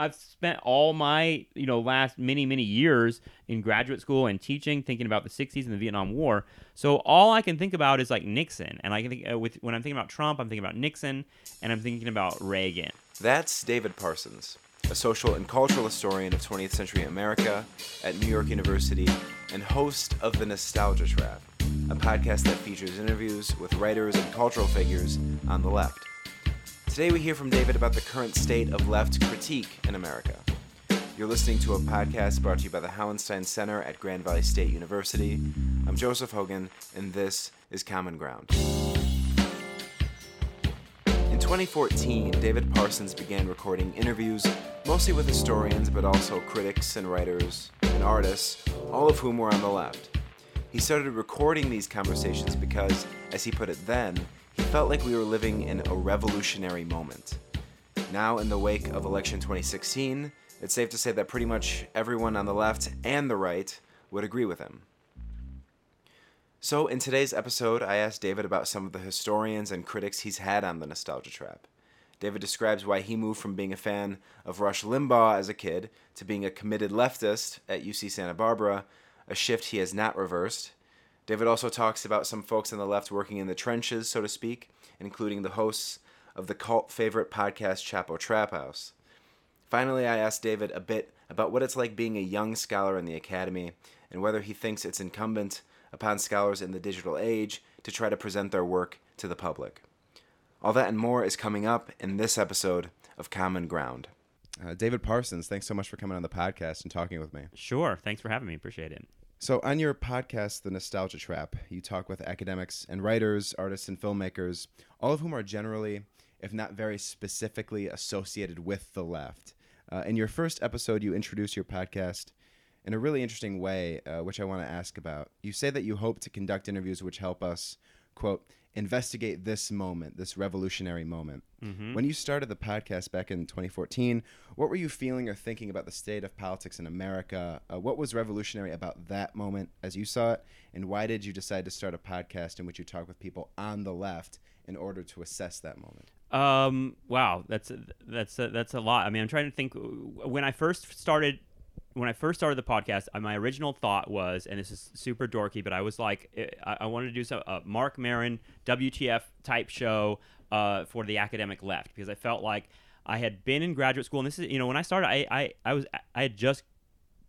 I've spent all my you know last many many years in graduate school and teaching, thinking about the '60s and the Vietnam War. So all I can think about is like Nixon, and I can think uh, with when I'm thinking about Trump, I'm thinking about Nixon, and I'm thinking about Reagan. That's David Parsons, a social and cultural historian of 20th century America at New York University and host of The Nostalgia Trap, a podcast that features interviews with writers and cultural figures on the left. Today we hear from David about the current state of left critique in America. You're listening to a podcast brought to you by the Hauenstein Center at Grand Valley State University. I'm Joseph Hogan, and this is Common Ground. In 2014, David Parsons began recording interviews, mostly with historians, but also critics and writers and artists, all of whom were on the left. He started recording these conversations because, as he put it then, he felt like we were living in a revolutionary moment. Now, in the wake of election 2016, it's safe to say that pretty much everyone on the left and the right would agree with him. So, in today's episode, I asked David about some of the historians and critics he's had on the Nostalgia Trap. David describes why he moved from being a fan of Rush Limbaugh as a kid to being a committed leftist at UC Santa Barbara, a shift he has not reversed. David also talks about some folks on the left working in the trenches, so to speak, including the hosts of the cult favorite podcast Chapo Trap House. Finally, I asked David a bit about what it's like being a young scholar in the academy and whether he thinks it's incumbent upon scholars in the digital age to try to present their work to the public. All that and more is coming up in this episode of Common Ground. Uh, David Parsons, thanks so much for coming on the podcast and talking with me. Sure. Thanks for having me. Appreciate it. So, on your podcast, The Nostalgia Trap, you talk with academics and writers, artists, and filmmakers, all of whom are generally, if not very specifically, associated with the left. Uh, in your first episode, you introduce your podcast in a really interesting way, uh, which I want to ask about. You say that you hope to conduct interviews which help us, quote, investigate this moment, this revolutionary moment. Mm-hmm. When you started the podcast back in 2014, what were you feeling or thinking about the state of politics in America? Uh, what was revolutionary about that moment as you saw it? And why did you decide to start a podcast in which you talk with people on the left in order to assess that moment? Um, wow, that's a, that's that's a lot. I mean, I'm trying to think. When I first started when I first started the podcast, uh, my original thought was, and this is super dorky, but I was like, eh, I, wanted to do some uh, Marc Maron WTF type show uh, for the academic left because I felt like I had been in graduate school, and this is, you know, when I started, I, I, I was, I had just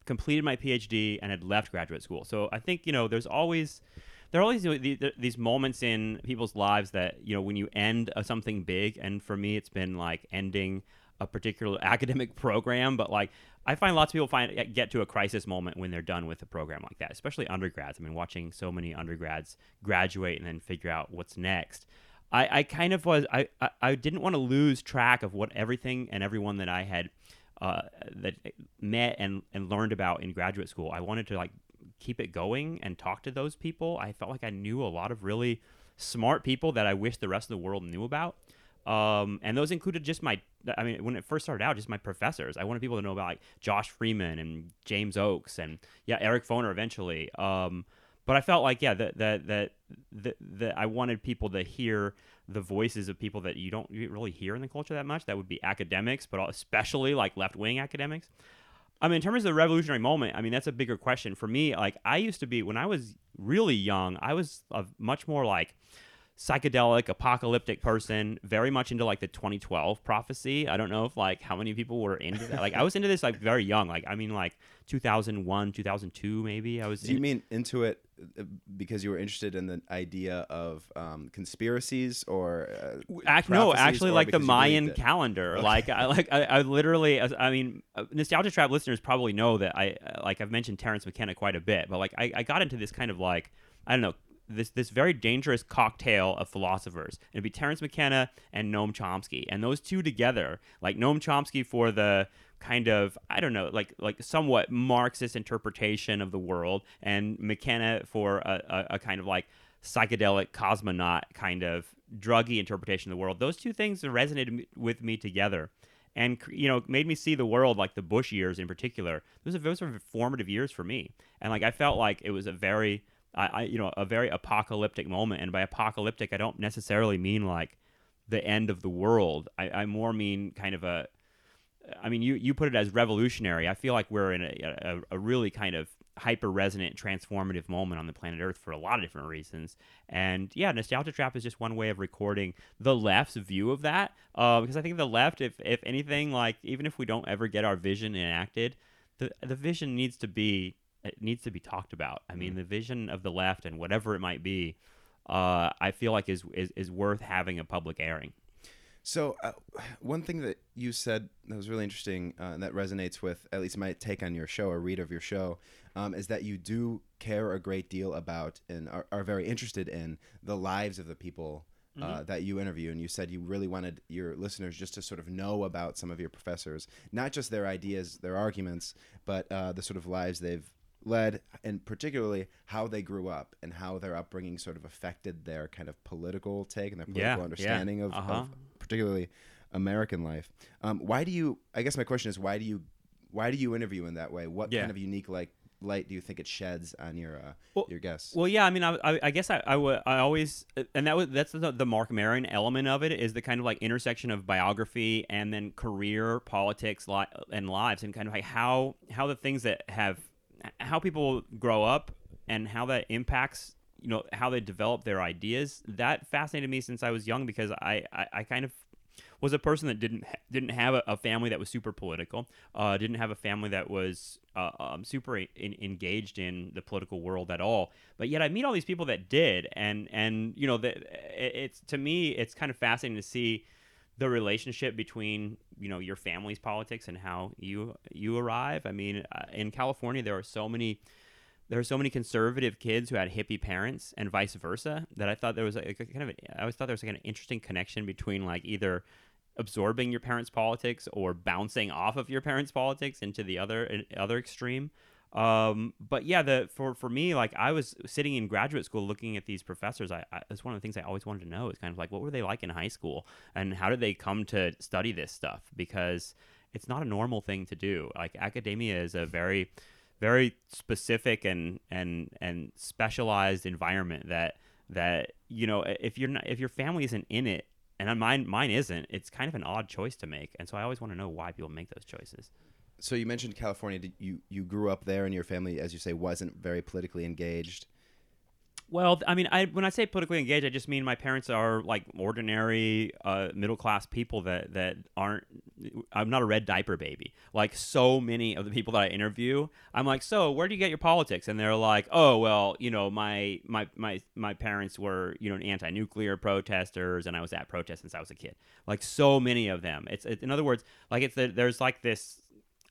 completed my PhD and had left graduate school. So I think, you know, there's always, there are always these moments in people's lives that, you know, when you end something big, and for me, it's been like ending a particular academic program, but like I find lots of people find get to a crisis moment when they're done with a program like that, especially undergrads. I mean, watching so many undergrads graduate and then figure out what's next. I, I kind of was I, I, I didn't want to lose track of what everything and everyone that I had uh, that met and, and learned about in graduate school. I wanted to like keep it going and talk to those people. I felt like I knew a lot of really smart people that I wish the rest of the world knew about. Um, and those included just my, I mean, when it first started out, just my professors. I wanted people to know about like Josh Freeman and James Oakes and yeah, Eric Foner eventually. Um, but I felt like yeah, that that that that, that I wanted people to hear the voices of people that you don't really hear in the culture that much. That would be academics, but especially like left wing academics. I mean, in terms of the revolutionary moment, I mean that's a bigger question for me. Like I used to be when I was really young, I was much more like psychedelic apocalyptic person very much into like the 2012 prophecy. I don't know if like how many people were into that. Like i was into this like very young. Like i mean like 2001 2002 maybe i was do you mean into it uh, because you were interested in the idea of um, conspiracies or uh, Act, no actually like the mayan calendar. Okay. like i like I, I, literally i mean uh, nostalgia trap listeners probably know that i uh, like i've mentioned terence mckenna quite a bit but like I, I got into this kind of like i don't know this this very dangerous cocktail of philosophers. It'd be Terence McKenna and Noam Chomsky, and those two together, like Noam Chomsky for the kind of I don't know, like like somewhat Marxist interpretation of the world, and McKenna for a, a, a kind of like psychedelic cosmonaut kind of druggy interpretation of the world. Those two things resonated with me together and you know made me see the world like the bush years in particular those those were formative years for me and like i felt like it was a very I, I, you know a very apocalyptic moment and by apocalyptic i don't necessarily mean like the end of the world i, I more mean kind of a I mean, you you put it as revolutionary. I feel like we're in a, a, a really kind of hyper resonant, transformative moment on the planet Earth for a lot of different reasons. And yeah, Nostalgia Trap is just one way of recording the left's view of that. Uh, because I think the left, if if anything, like even if we don't ever get our vision enacted, the the vision needs to be it needs to be talked about. I mean, the vision of the left and whatever it might be, uh, I feel like is, is is worth having a public airing. So, uh, one thing that you said that was really interesting uh, and that resonates with at least my take on your show or read of your show um, is that you do care a great deal about and are, are very interested in the lives of the people uh, mm-hmm. that you interview. And you said you really wanted your listeners just to sort of know about some of your professors, not just their ideas, their arguments, but uh, the sort of lives they've led and particularly how they grew up and how their upbringing sort of affected their kind of political take and their political yeah, understanding yeah. Of, uh-huh. of, particularly American life. Um, why do you? I guess my question is why do you? Why do you interview in that way? What Yeah. kind of unique like light do you think it sheds on your uh, Well- your guests? Well, yeah, I mean, I, I, I guess I, I always, and that was that's the, the Marc Maron element of it is the kind of like intersection of biography and then career, politics, li- and lives, and kind of like how how the things that have how people grow up and how that impacts you know how they develop their ideas. That fascinated me since I was young because I I, I kind of was a person that didn't didn't have a, a family that was super political, uh, didn't have a family that was uh, um, super in, engaged in the political world at all. But yet I meet all these people that did, and and you know that it, it's to me it's kind of fascinating to see the relationship between you know your family's politics and how you you arrive. I mean, uh, in California there are so many there are so many conservative kids who had hippie parents and vice versa that I thought there was a, kind of a, I always thought there was like an interesting connection between like either absorbing your parents' politics or bouncing off of your parents' politics into the other other extreme. Um, but yeah, the for for me, like I was sitting in graduate school looking at these professors. I, I it's one of the things I always wanted to know is kind of like what were they like in high school and how did they come to study this stuff because it's not a normal thing to do. Like academia is a very very specific and and and specialized environment that that you know if you're not if your family isn't in it and mine mine isn't it's kind of an odd choice to make and so i always want to know why people make those choices so you mentioned California. Did you you grew up there, and your family, as you say, wasn't very politically engaged. well i mean i when i say politically engaged i just mean my parents are like ordinary uh, middle class people that that aren't i'm not a red diaper baby like so many of the people that i interview i'm like so where do you get your politics and they're like oh well you know my my my my parents were you know anti-nuclear protesters and i was at protests since i was a kid like so many of them it's, it, in other words like it's the, there's like this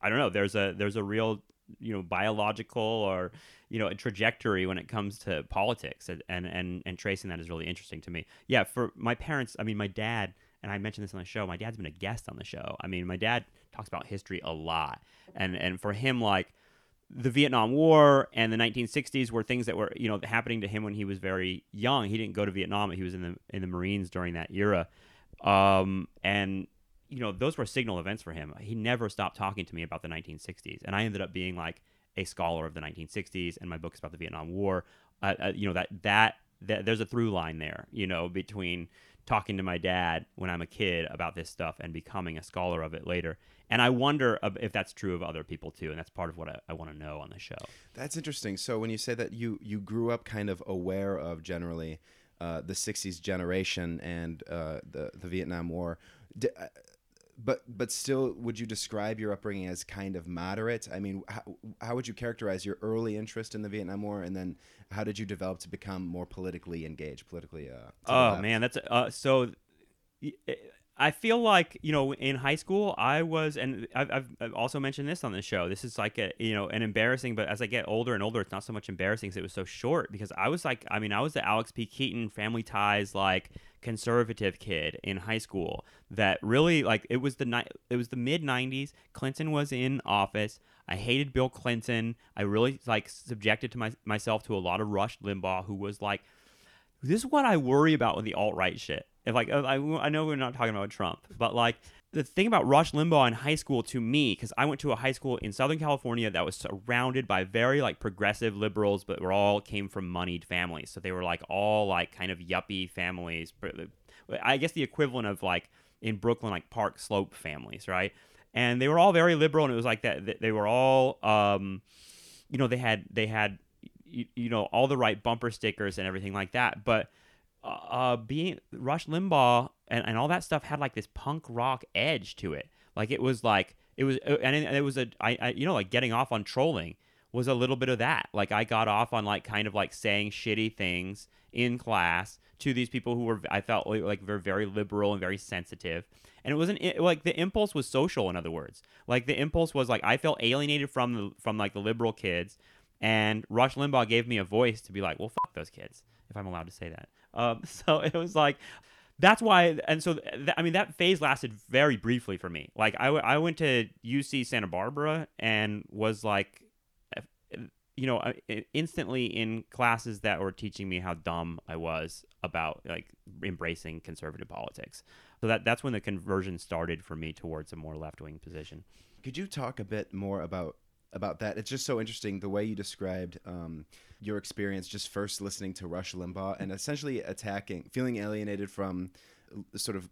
i don't know there's a there's a real you know biological or you know a trajectory when it comes to politics and and and, tracing that is really interesting to me. Yeah for my parents i mean my dad and i mentioned this on the show my dad's been a guest on the show. I mean my dad talks about history a lot. And and for him like the Vietnam War and the 1960s were things that were you know happening to him when he was very young. He didn't go to Vietnam; he was in the in the Marines during that era, um, and you know those were signal events for him. He never stopped talking to me about the 1960s, and I ended up being like a scholar of the 1960s, and my book is about the Vietnam War. Uh, uh, you know that that that there's a through line there, you know, between talking to my dad when I'm a kid about this stuff and becoming a scholar of it later. And I wonder if that's true of other people too, and that's part of what I, I want to know on the show. That's interesting. So when you say that you you grew up kind of aware of generally uh, the '60s generation and uh, the the Vietnam War, uh, but but still, would you describe your upbringing as kind of moderate? I mean, how, how would you characterize your early interest in the Vietnam War, and then how did you develop to become more politically engaged, politically? Uh, Oh man, that's uh, so. y- I feel like you know in high school I was, and I've, I've, also mentioned this on the show. This is like a you know an embarrassing, but as I get older and older, it's not so much embarrassing because it was so short. Because I was like, I mean, I was the Alex P. Keaton Family Ties like conservative kid in high school that really like it was the ni- it was the mid '90s. Clinton was in office. I hated Bill Clinton. I really like subjected to my, myself to a lot of Rush Limbaugh, who was like this is what I worry about with the alt right shit. If like I, I know we're not talking about Trump, but like the thing about Rush Limbaugh in high school to me, because I went to a high school in Southern California that was surrounded by very like progressive liberals, but were all came from moneyed families. So they were like all like kind of yuppie families. I guess the equivalent of like in Brooklyn, like Park Slope families, right? and they were all very liberal, and it was like that. They were all, um, you know, they had they had, you, you know, all the right bumper stickers and everything like that. But uh, being Rush Limbaugh and, and all that stuff had like this punk rock edge to it. Like it was like it was, uh, and it was a, I, I, you know, like getting off on trolling was a little bit of that. Like I got off on like kind of like saying shitty things in class to these people who were I felt like were very liberal and very sensitive. And it wasn't like the impulse was social. In other words, like the impulse was like I felt alienated from the from like the liberal kids, and Rush Limbaugh gave me a voice to be like, well, fuck those kids, if I'm allowed to say that. Um, so it was like that's why and so th- i mean that phase lasted very briefly for me like I, w- I went to uc santa barbara and was like you know, instantly in classes that were teaching me how dumb I was about like embracing conservative politics. So that that's when the conversion started for me towards a more left wing position. Could you talk a bit more about about that? It's just so interesting the way you described um, your experience just first listening to Rush Limbaugh and essentially attacking, feeling alienated from sort of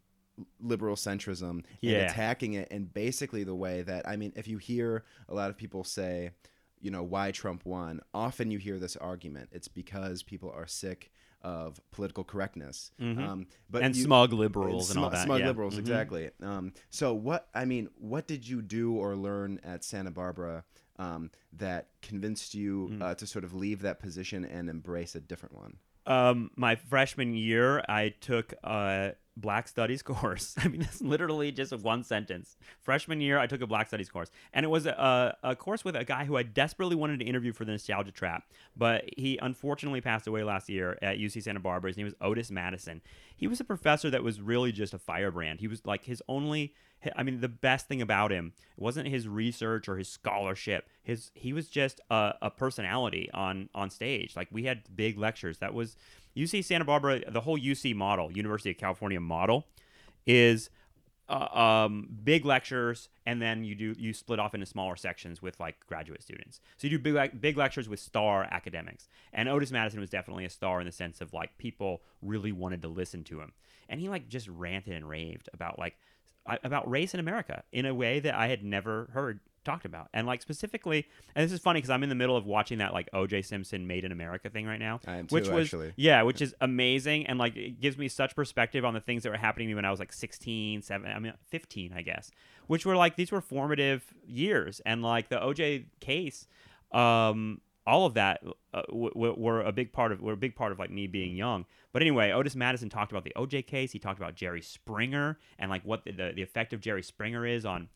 liberal centrism and attacking it in basically the way that I mean, if you hear a lot of people say you know why Trump won, often you hear this argument. It's because people are sick of political correctness, mm-hmm. um, but and you, smug liberals and, sm- all that. Smug yeah. liberals, mm-hmm. exactly. Um, so what I mean, what did you do or learn at Santa Barbara um, that convinced you mm. uh, to sort of leave that position and embrace a different one? Um, my freshman year, I took uh, Black Studies course. I mean, that's literally just one sentence. Freshman year, I took a Black Studies course, and it was a, a course with a guy who I desperately wanted to interview for the Nostalgia Trap, but he unfortunately passed away last year at UC Santa Barbara. His name was Otis Madison. He was a professor that was really just a firebrand. He was like his only. I mean, the best thing about him wasn't his research or his scholarship. His he was just a, a personality on on stage. Like we had big lectures. That was UC Santa Barbara, the whole UC model, University of California model, is uh, um, big lectures, and then you do you split off into smaller sections with like graduate students. So you do big big lectures with star academics, and Otis Madison was definitely a star in the sense of like people really wanted to listen to him, and he like just ranted and raved about like about race in America in a way that I had never heard talked about. And like specifically, and this is funny because I'm in the middle of watching that like OJ Simpson Made in America thing right now. I am too, which was actually. yeah, which is amazing and like it gives me such perspective on the things that were happening to me when I was like 16, 7, I mean 15, I guess. Which were like these were formative years and like the OJ case um all of that uh, w- w- were a big part of were a big part of like me being young. But anyway, Otis Madison talked about the OJ case. He talked about Jerry Springer and like what the, the, the effect of Jerry Springer is on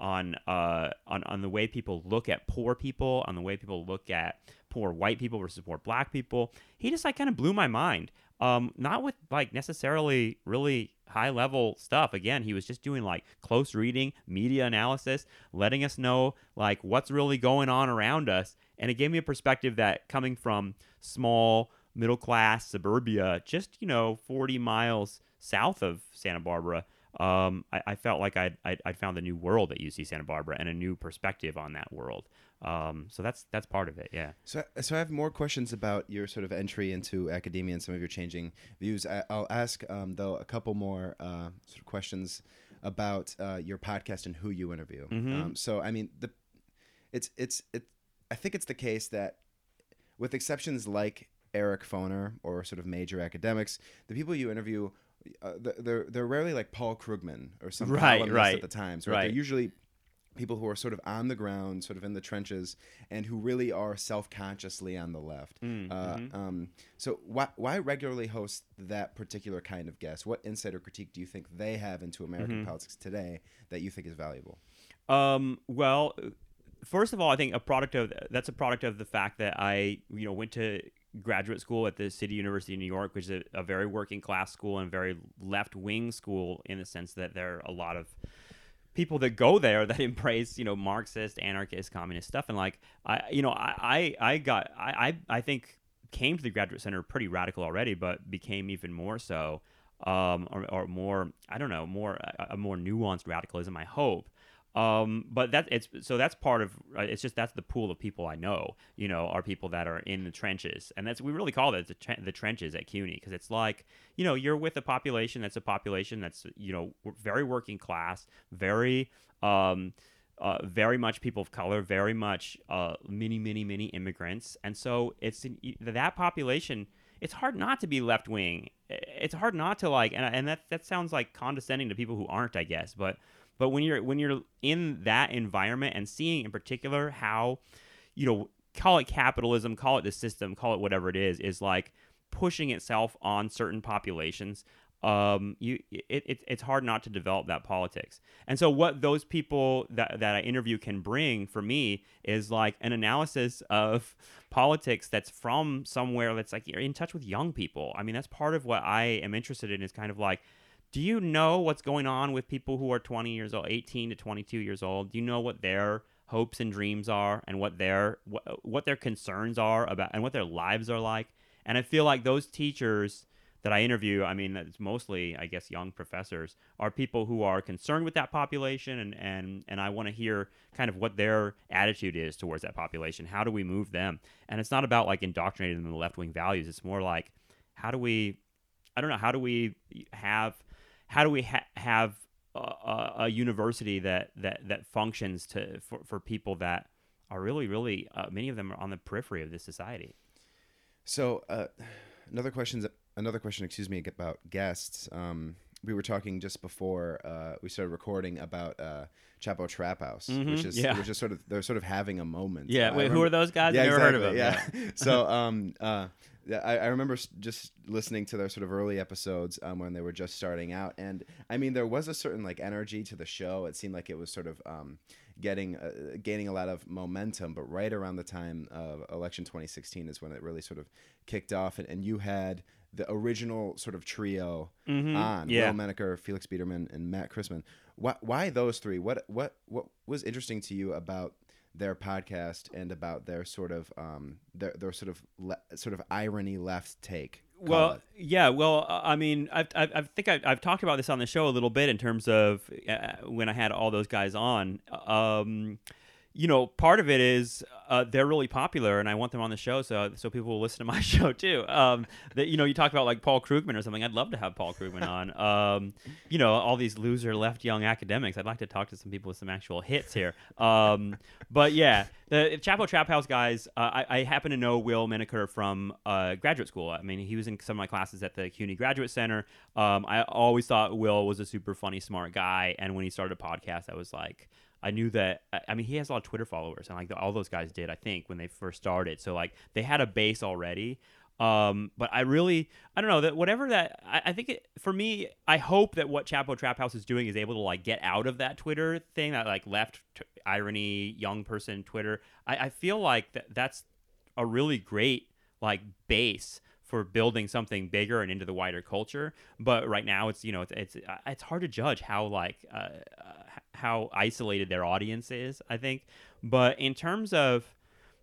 on uh, on on the way people look at poor people, on the way people look at poor white people versus poor black people. He just like kind of blew my mind. Um, not with like necessarily really high level stuff. Again, he was just doing like close reading, media analysis, letting us know like what's really going on around us, and it gave me a perspective that coming from small middle class suburbia, just you know, 40 miles south of Santa Barbara um, I, I, felt like I'd, I'd, I'd, found a new world at UC Santa Barbara and a new perspective on that world. Um, so that's that's part of it, yeah. So, so I have more questions about your sort of entry into academia and some of your changing views. I, will ask um, though a couple more uh, sort of questions about uh, your podcast and who you interview. Mm-hmm. Um, so I mean, the it's it's it. I think it's the case that, with exceptions like Eric Foner or sort of major academics, the people you interview uh, they're they're rarely like Paul Krugman or some right, right. at the Times. Right? right. They're usually people who are sort of on the ground, sort of in the trenches, and who really are self-consciously on the left. Mm, uh, mm-hmm. um, so why why regularly host that particular kind of guest? What insider critique do you think they have into American mm-hmm. politics today that you think is valuable? Um, well, first of all, I think a product of that's a product of the fact that I you know went to graduate school at the City University of New York, which is a, a very working class school and very left wing school in the sense that there are a lot of people that go there that embrace you know Marxist, anarchist, communist stuff, and like I you know I I, I got I I I think came to the graduate center pretty radical already, but became even more so. Um, or, or more, I don't know, more a, a more nuanced radicalism. I hope Um, but that it's so that's part of uh, it's just that's the pool of people I know. You know, are people that are in the trenches, and that's we really call it the, tre- the trenches at CUNY because it's like you know you're with a population that's a population that's you know very working class, very um, uh, very much people of color, very much uh, many, many, many immigrants, and so it's in, that population. It's hard not to be left wing. It's hard not to like, and, and that that sounds like condescending to people who aren't, I guess. But but when you're when you're in that environment and seeing in particular how, you know, call it capitalism, call it the system, call it whatever it is, is like pushing itself on certain populations um, you it, it, it's hard not to develop that politics. And so what those people that, that I interview can bring for me is like an analysis of politics that's from somewhere that's like you're in touch with young people. I mean, that's part of what I am interested in is kind of like do you know what's going on with people who are 20 years old, 18 to 22 years old? Do you know what their hopes and dreams are and what their what, what their concerns are about and what their lives are like? And I feel like those teachers that I interview, I mean, it's mostly, I guess, young professors, are people who are concerned with that population, and and and I want to hear kind of what their attitude is towards that population. How do we move them? And it's not about like indoctrinating them in the left wing values. It's more like, how do we, I don't know, how do we have, how do we ha- have a, a, university that that that functions to for, for people that are really really uh, many of them are on the periphery of this society. So uh, another question another question, excuse me, about guests. Um, we were talking just before uh, we started recording about uh, Chapo Trap House, mm-hmm, which is yeah. which is sort of they're sort of having a moment. Yeah, uh, wait, who are those guys? Yeah, never exactly, heard of them. Yeah. so um, uh, I, I, remember just listening to their sort of early episodes um, when they were just starting out, and I mean there was a certain like energy to the show. It seemed like it was sort of um, getting uh, gaining a lot of momentum. But right around the time of election 2016 is when it really sort of kicked off, and, and you had the original sort of trio mm-hmm. on yeah. Will Menaker, Felix Biederman, and Matt Christman. Why, why those three? What what what was interesting to you about their podcast and about their sort of um their their sort of le- sort of irony left take? Well, it? yeah. Well, I mean, I, I, I think I, have talked about this on the show a little bit in terms of uh, when I had all those guys on. Um, you know, part of it is uh, they're really popular, and I want them on the show, so so people will listen to my show too. Um, that you know, you talk about like Paul Krugman or something. I'd love to have Paul Krugman on. Um, you know, all these loser left young academics. I'd like to talk to some people with some actual hits here. Um, but yeah, the Chapo Trap House guys. Uh, I, I, happen to know Will Menaker from uh, graduate school. I mean, he was in some of my classes at the CUNY Graduate Center. Um, I always thought Will was a super funny, smart guy, and when he started a podcast, I was like. I knew that. I mean, he has a lot of Twitter followers, and like all those guys did, I think, when they first started. So like they had a base already. Um, but I really, I don't know that whatever that, I, I think it, for me, I hope that what Chapo Trap House is doing is able to like get out of that Twitter thing, that like left t- irony, young person Twitter. I, I feel like that that's a really great like base for building something bigger and into the wider culture. But right now, it's you know it's it's, it's hard to judge how like uh, how isolated their audience is. I think, but in terms of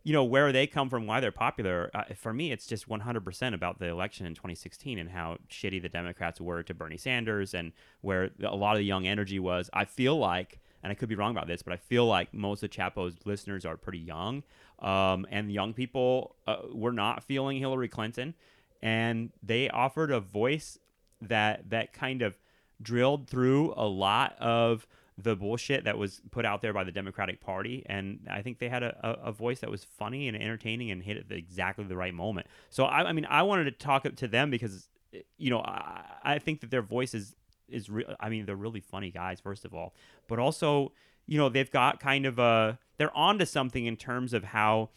you know where they come from, why they're popular. Uh, for me, it's just 100% about the election in 2016 and how shitty the Democrats were to Bernie Sanders and where a lot of the young energy was. I feel like, and I could be wrong about this, but I feel like most of Chapo's listeners are pretty young, um, and young people uh, were not feeling Hillary Clinton and they offered a voice that that kind of drilled through a lot of the bullshit that was put out there by the Democratic Party, and I think they had a, a, voice that was funny and entertaining and hit at the, exactly the right moment. So I, I, mean, I wanted to talk to them because you know I, I think that their voice is is real. I mean, they're really funny guys, first of all, but also you know they've got kind of a they're onto something in terms of how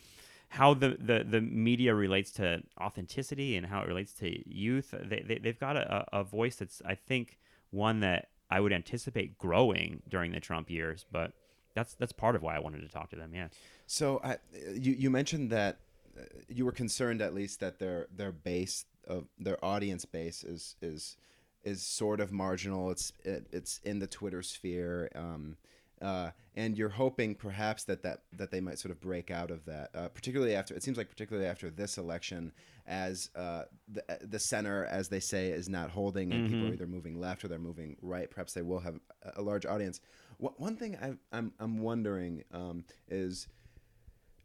how the, the, the media relates to authenticity and how it relates to youth. They, they, they've got a, a voice that's, I think, one that I would anticipate growing during the Trump years. But that's that's part of why I wanted to talk to them. Yeah. So I, you you mentioned that uh, you were concerned at least that their their base of their audience base is is is sort of marginal. It's it, it's in the Twitter sphere. Um, uh, and you're hoping perhaps that, that that they might sort of break out of that, uh, particularly after it seems like particularly after this election, as uh, the the center, as they say, is not holding, and mm-hmm. people are either moving left or they're moving right. Perhaps they will have a large audience. Wha- One thing I, I'm I'm wondering um, is,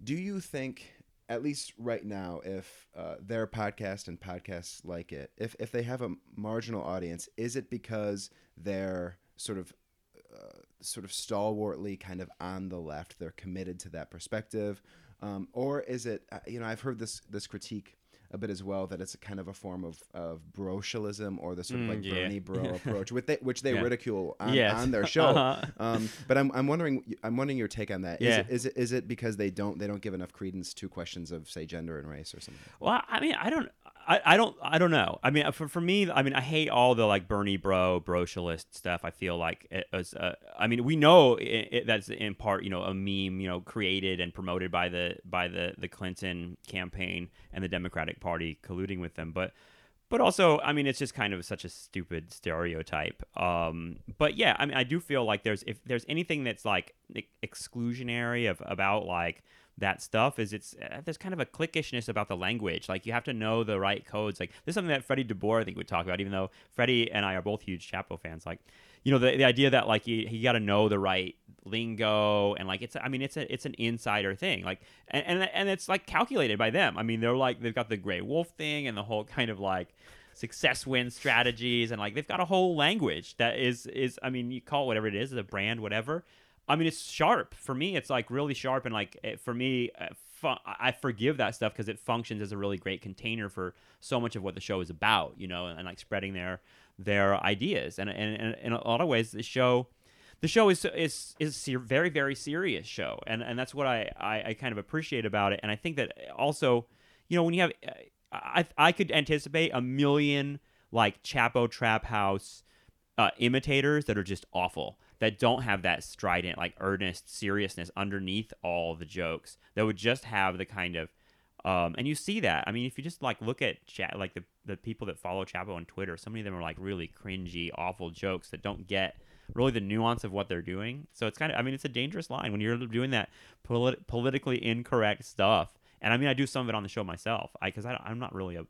do you think, at least right now, if uh, their podcast and podcasts like it, if if they have a marginal audience, is it because they're sort of uh, sort of stalwartly kind of on the left, they're committed to that perspective, um, or is it? uh, You know, I've heard this this critique a bit as well that it's a kind of a form of of brocialism or the sort of Mm, like yeah. Bernie bro approach, with they, which they Yeah. ridicule on, Yes. on their show. Uh-huh. Um, but I'm, I'm wondering I'm wondering your take on that. Is, Yeah. it, is it is it because they don't they don't give enough credence to questions of say gender and race or something? Well, I mean, I don't, I, I don't, I don't know. I mean, for, for me, I mean, I hate all the like Bernie bro, brocialist stuff. I feel like it was, uh, I mean, we know it, it, that's in part, you know, a meme, you know, created and promoted by the by the the Clinton campaign and the Democratic Party colluding with them, but. But also, I mean, it's just kind of such a stupid stereotype. Um, but yeah, I mean, I do feel like there's if there's anything that's like exclusionary of about like that stuff is it's uh, there's kind of a clickishness about the language. Like you have to know the right codes. Like this is something that Freddie DeBoer I think would talk about. Even though Freddie and I are both huge Chapo fans, like you know the, the idea that like you, you got to know the right lingo and like it's I mean it's a it's an insider thing. Like and, and and it's like calculated by them. I mean they're like they've got the gray wolf thing and the whole kind of like success win strategies and like they've got a whole language that is is I mean you call it whatever it is, a brand, whatever. I mean, it's sharp for me. It's like really sharp, and like it, for me, uh, fu- I forgive that stuff because it functions as a really great container for so much of what the show is about, you know, and, and like spreading their their ideas. And, and, and in a lot of ways, the show the show is is is a very very serious show, and and that's what I, I I kind of appreciate about it. And I think that also, you know, when you have, uh, I I could anticipate a million like Chapo Trap House uh, imitators that are just awful that don't have that strident like earnest seriousness underneath all the jokes that would just have the kind of um, and you see that. I mean if you just like look at chat like the, the people that follow chapo on twitter so many of them are like really cringy awful jokes that don't get really the nuance of what they're doing. So it's kind of i mean it's a dangerous line when you're doing that polit- politically incorrect stuff. And i mean i do some of it on the show myself. I because i'm not really a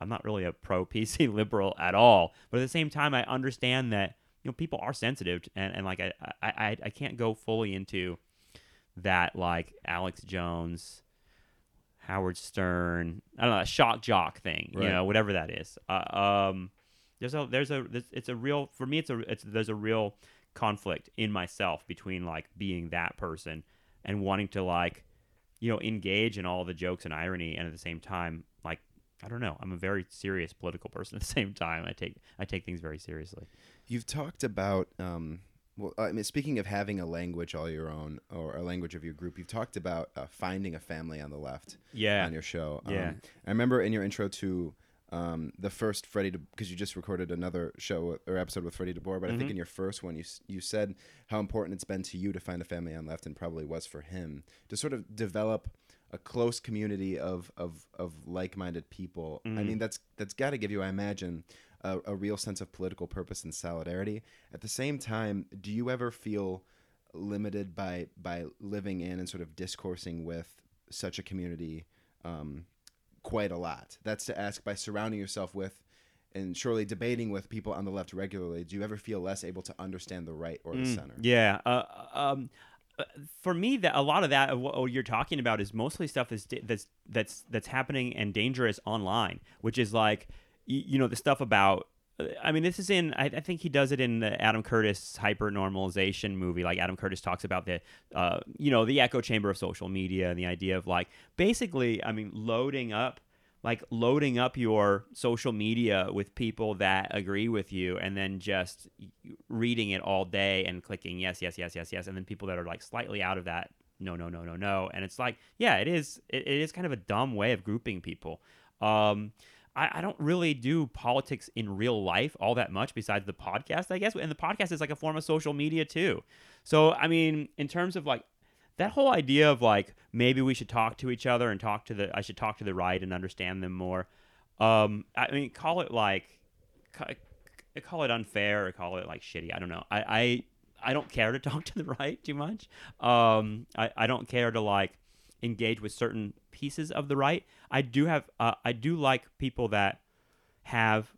I'm not really a pro PC liberal at all, but at the same time, I understand that you know people are sensitive, and, and like I, I I can't go fully into that like Alex Jones, Howard Stern, I don't know, a shock jock thing, you know, whatever that is. Uh, um, there's a there's a it's a real for me it's a it's there's a real conflict in myself between like being that person and wanting to like you know engage in all the jokes and irony and at the same time I don't know. I'm a very serious political person at the same time. I take I take things very seriously. You've talked about um, well, I mean, speaking of having a language all your own or a language of your group, you've talked about uh, finding a family on the left Yeah. on your show. Yeah. Um, I remember in your intro to um, the first Freddie, because you just recorded another show or episode with Freddie DeBoer, but I Mm-hmm. think in your first one, you you said how important it's been to you to find a family on the left, and probably was for him to sort of develop a close community of of, of like minded people. I Mm-hmm. mean, that's that's got to give you, I imagine. A, a real sense of political purpose and solidarity. At the same time, do you ever feel limited by by living in and sort of discoursing with such a community um, quite a lot. That's to ask by surrounding yourself with and surely debating with people on the left regularly. Do you ever feel less able to understand the right or the center? Yeah. Uh, um, uh, for me, that a lot of that of what you're talking about is mostly stuff that's that's that's that's happening and dangerous online, which is like you, you know the stuff about. uh, I mean, this is in. I, I think he does it in the Adam Curtis hyper normalization movie. Like Adam Curtis talks about the, uh, you know, the echo chamber of social media and the idea of like basically, I mean, loading up like loading up your social media with people that agree with you and then just reading it all day and clicking yes yes yes yes yes and then people that are like slightly out of that no no no no no. And it's like yeah it is it, is kind of a dumb way of grouping people. Um I don't really do politics in real life all that much besides the podcast i guess and the podcast is like a form of social media too. So i mean in terms of like that whole idea of like maybe we should talk to each other and talk to the I should talk to the right and understand them more. Um, I mean, call it like ca- call it unfair or call it like shitty. I don't know. I I, I don't care to talk to the right too much. Um, I I don't care to like engage with certain pieces of the right. I do have uh, I do like people that have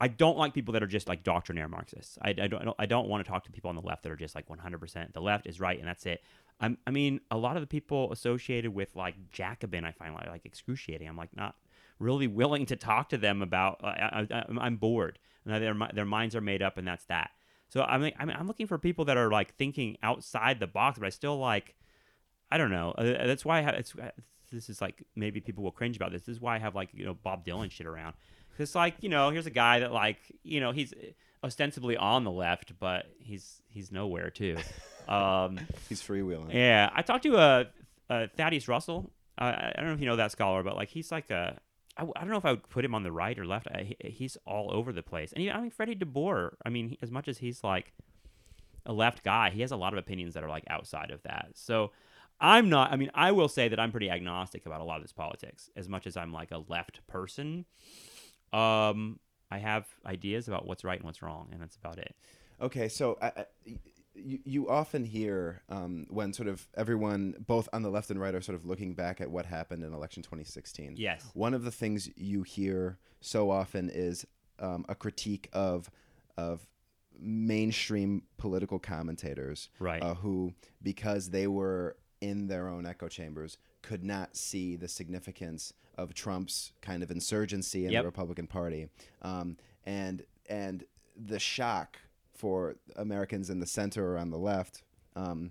I don't like people that are just like doctrinaire Marxists. I, I don't I don't, I don't want to talk to people on the left that are just like 100% the left is right and that's it. I'm, I mean, a lot of the people associated with like Jacobin, I find like, like excruciating. I'm like not really willing to talk to them about. I, I, I'm bored. And their their minds are made up, and that's that. So I mean, I mean, I'm looking for people that are like thinking outside the box, but I still like. I don't know. Uh, that's why I have. It's, this is like maybe people will cringe about this. This is why I have like you know Bob Dylan shit around. It's like you know here's a guy that like you know he's ostensibly on the left, but he's he's nowhere too. Um, he's freewheeling. Yeah, I talked to a, a Thaddeus Russell. Uh, I don't know if you know that scholar, but like he's like a I, I don't know if I would put him on the right or left. I, he's all over the place. And I mean, Freddie DeBoer. I mean, he, as much as he's like a left guy, he has a lot of opinions that are like outside of that. So I'm not. I mean, I will say that I'm pretty agnostic about a lot of this politics. As much as I'm like a left person, um, I have ideas about what's right and what's wrong, and that's about it. Okay, so I, you, you often hear um, when sort of everyone, both on the left and right, are sort of looking back at what happened in election 2016. Yes. One of the things you hear so often is um, a critique of of mainstream political commentators, right? Uh, who, because they were in their own echo chambers, could not see the significance of Trump's kind of insurgency in yep. the Republican Party, um, and and the shock for Americans in the center or on the left, um,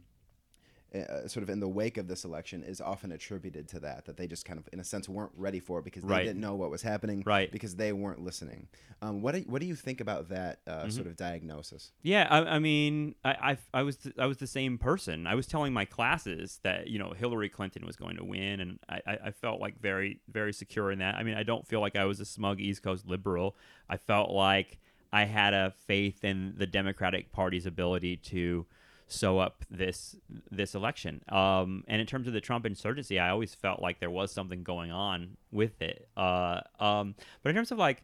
uh, sort of in the wake of this election, is often attributed to that. That they just kind of, in a sense, weren't ready for it because they right. didn't know what was happening. Right. Because they weren't listening. Um, what do, what do you think about that uh, mm-hmm. sort of diagnosis? Yeah, I, I mean, I, I, I was th- I was the same person. I was telling my classes that you know Hillary Clinton was going to win, and I, I felt like very very secure in that. I mean, I don't feel like I was a smug East Coast liberal. I felt like I had a faith in the Democratic Party's ability to sew up this this election. Um, and in terms of the Trump insurgency, I always felt like there was something going on with it. Uh, um, but in terms of like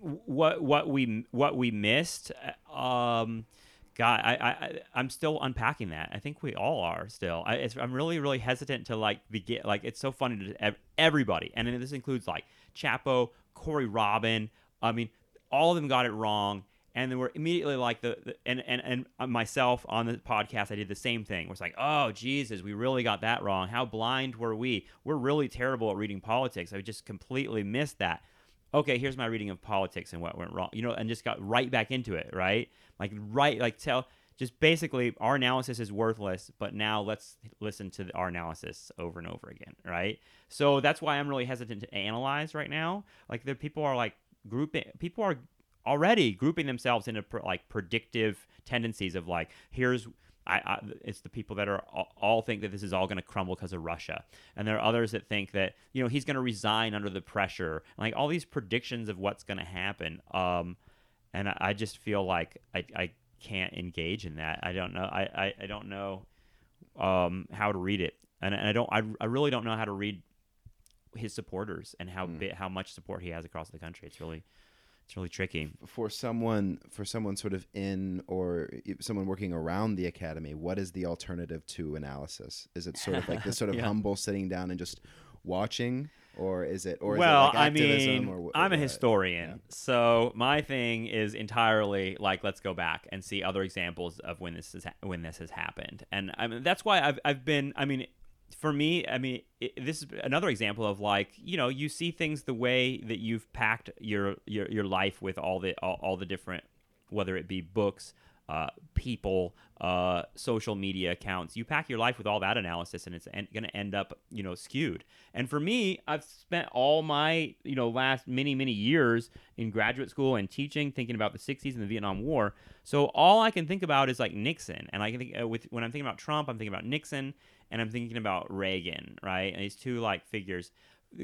what what we what we missed, um, God, I, I I'm still unpacking that. I think we all are still. I, am really really hesitant to like begin. Like it's so funny to everybody, and this includes like Chapo, Corey Robin. I mean, all of them got it wrong and then we're immediately like the, the, and, and and uh, myself on the podcast i did the same thing. It's like oh jesus we really got that wrong. How blind were we? We're really terrible at reading politics. I just completely missed that. Okay here's my reading of politics and what went wrong you know and just got right back into it right? Like right like tell just basically our analysis is worthless but now let's listen to our analysis over and over again right? So that's why i'm really hesitant to analyze right now. Like the people are like grouping people are already grouping themselves into like predictive tendencies of like here's I, I, it's the people that are all, all think that this is all going to crumble because of Russia, and there are others that think that you know he's going to resign under the pressure, like all these predictions of what's going to happen. Um, and I, I, just feel like I, I can't engage in that. I don't know. I, I, I don't know um, how to read it, and, and I don't. I, I really don't know how to read his supporters and how mm. bit, how much support he has across the country. It's really it's really tricky for someone for someone sort of in or someone working around the academy. What is the alternative to analysis? Is it sort of like this sort of yeah. humble sitting down and just watching? Or is it? Or well, is it like I mean, or, I'm a uh, historian, yeah. so my thing is entirely like let's go back and see other examples of when this is when this has happened, and I mean that's why I've I've been. I mean, for me, I mean, it, this is another example of like you know you see things the way that you've packed your your, your life with all the all, all the different whether it be books, uh, people, uh, social media accounts. You pack your life with all that analysis, and it's en- going to end up, you know, skewed. And for me, I've spent all my, you know, last many, many years in graduate school and teaching, thinking about the '60s and the Vietnam War. So all I can think about is like Nixon, and I can think uh, with when I'm thinking about Trump, I'm thinking about Nixon, and I'm thinking about Reagan, right? And these two like figures.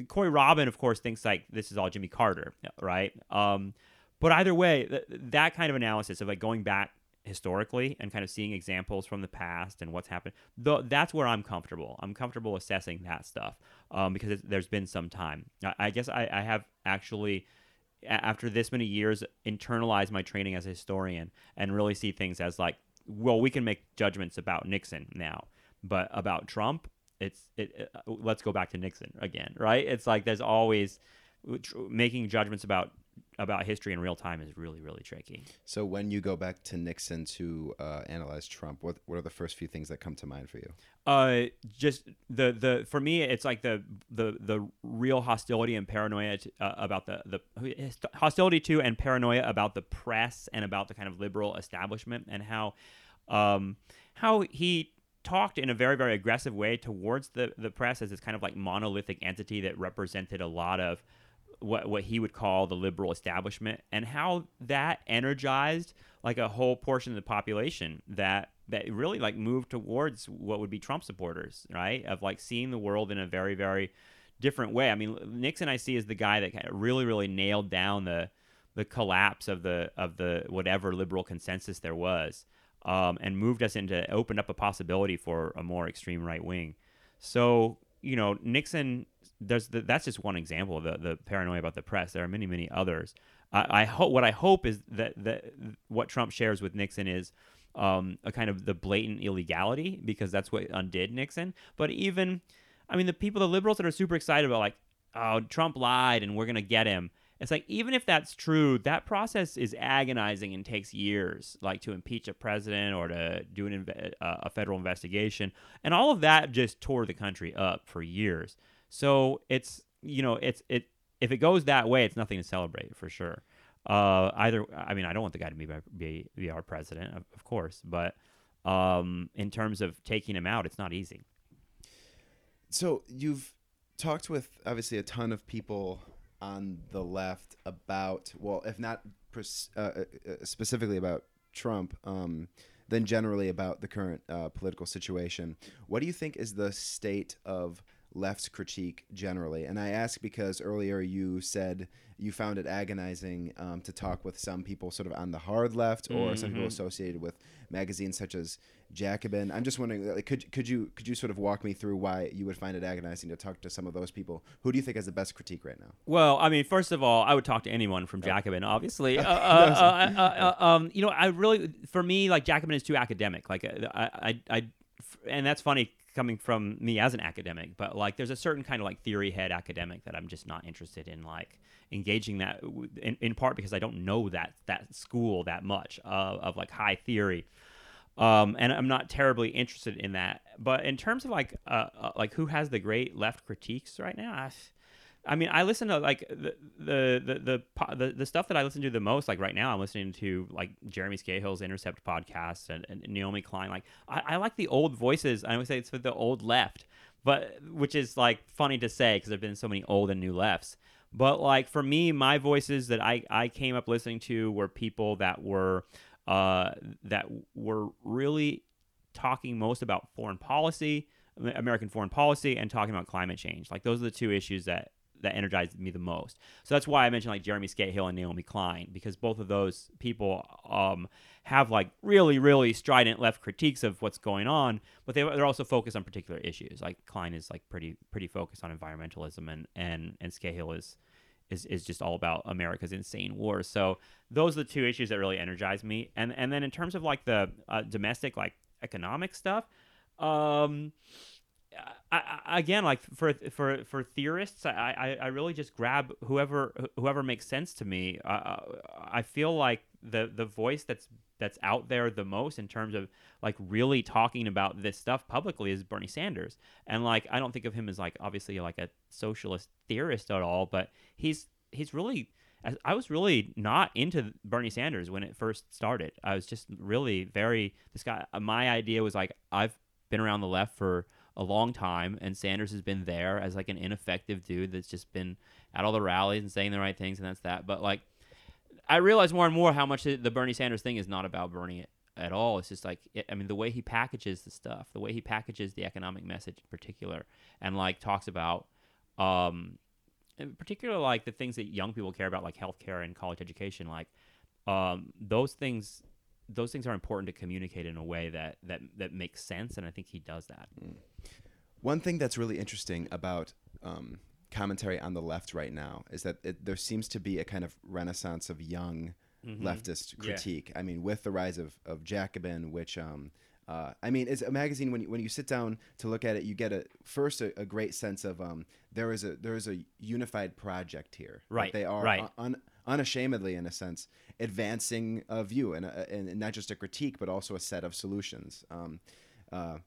Corey Robin, of course, thinks like this is all Jimmy Carter, right? Um, but either way, th- that kind of analysis of like going back historically and kind of seeing examples from the past and what's happened, th- that's where I'm comfortable. I'm comfortable assessing that stuff um, because there's been some time. I, I guess I, I have actually after this many years internalized my training as a historian and really see things as like well we can make judgments about nixon now but about Trump, it's it, it, let's go back to Nixon again, right? It's like there's always making judgments about about history in real time is really really tricky. So when you go back to Nixon to uh, analyze Trump, what what are the first few things that come to mind for you? Uh, just the the for me, it's like the the the real hostility and paranoia to, uh, about the the hostility to and paranoia about the press and about the kind of liberal establishment and how um how he talked in a very very aggressive way towards the the press as this kind of like monolithic entity that represented a lot of what what he would call the liberal establishment and how that energized like a whole portion of the population that that really like moved towards what would be Trump supporters, right? Of like seeing the world in a very very different way. I mean, Nixon I see as the guy that kind of really really nailed down the the collapse of the of the whatever liberal consensus there was, um, and moved us into opened up a possibility for a more extreme right wing. So you know, Nixon there's the, that's just one example of the, the paranoia about the press. There are many, many others. I, I hope what I hope is that that what Trump shares with Nixon is um, a kind of the blatant illegality because that's what undid Nixon. But even, I mean, the people, the liberals that are super excited about like, oh, Trump lied and we're gonna get him. It's like even if that's true, that process is agonizing and takes years, like to impeach a president or to do an inve- uh, a federal investigation, and all of that just tore the country up for years. So it's you know it's it if it goes that way, it's nothing to celebrate for sure. Uh, either I mean I don't want the guy to be be, be our president, of, of course, but um, in terms of taking him out, it's not easy. So you've talked with obviously a ton of people on the left about well, if not uh, uh, uh specifically about Trump. Um, then generally about the current uh, political situation. What do you think is the state of left's critique generally. And I ask because earlier you said you found it agonizing um, to talk with some people sort of on the hard left or mm-hmm. some people mm-hmm. associated with magazines such as Jacobin. I'm just wondering, like, could could you could you sort of walk me through why you would find it agonizing to talk to some of those people? Who do you think has the best critique right now? Well, I mean, first of all, I would talk to anyone from oh. Jacobin, obviously. uh, uh, uh, uh, um, you know, I really, for me, like Jacobin is too academic. Like, uh, I, I, I and that's funny coming from me as an academic, but like there's a certain kind of like theory head academic that I'm just not interested in like engaging that in, in part because I don't know that that school that much of, like high theory. Um, and I'm not terribly interested in that. But in terms of like uh, uh like who has the great left critiques right now, I, I mean, I listen to like the the, the the the stuff that I listen to the most. Like right now, I'm listening to like Jeremy Scahill's Intercept podcast and, and Naomi Klein. Like I, I like the old voices. I would say it's for the old left, but which is like funny to say because there've been so many old and new lefts. But like for me, my voices that I I came up listening to were people that were uh that were really talking most about foreign policy. American foreign policy and talking about climate change. Like those are the two issues that that energized me the most. So that's why I mentioned like Jeremy Scahill and Naomi Klein because both of those people um, have like really really strident left critiques of what's going on, but they they're also focused on particular issues. Like Klein is like pretty pretty focused on environmentalism and and and Scahill is. Is, is just all about America's insane wars. So those are the two issues that really energize me. And and then in terms of like the uh, domestic like economic stuff, um, I, again, like for for for theorists, I, I, I really just grab whoever whoever makes sense to me. Uh, I feel like the the voice that's that's out there the most in terms of like really talking about this stuff publicly is Bernie Sanders. And like I don't think of him as like obviously like a socialist theorist at all, but he's he's really I was really not into Bernie Sanders when it first started. I was just really very this guy. My idea was like I've been around the left for a long time, and Sanders has been there as like an ineffective dude that's just been at all the rallies and saying the right things, and that's that. But like, I realize more and more how much the Bernie Sanders thing is not about Bernie at all. It's just like, I mean, the way he packages the stuff, the way he packages the economic message in particular, and like talks about, um, in particular, like the things that young people care about, like healthcare and college education, like um, those things those things are important to communicate in a way that that that makes sense, and I think he does that. Mm. One thing that's really interesting about um, commentary on the left right now is that it, there seems to be a kind of renaissance of young mm-hmm. leftist critique. Yeah. I mean, with the rise of of Jacobin, which um, uh, I mean, it's a magazine. When you, when you sit down to look at it, you get a first a, a great sense of um, there is a there is a unified project here. Right. They are right. Un, unashamedly, in a sense, advancing a view and, a, and not just a critique, but also a set of solutions. Um, uh,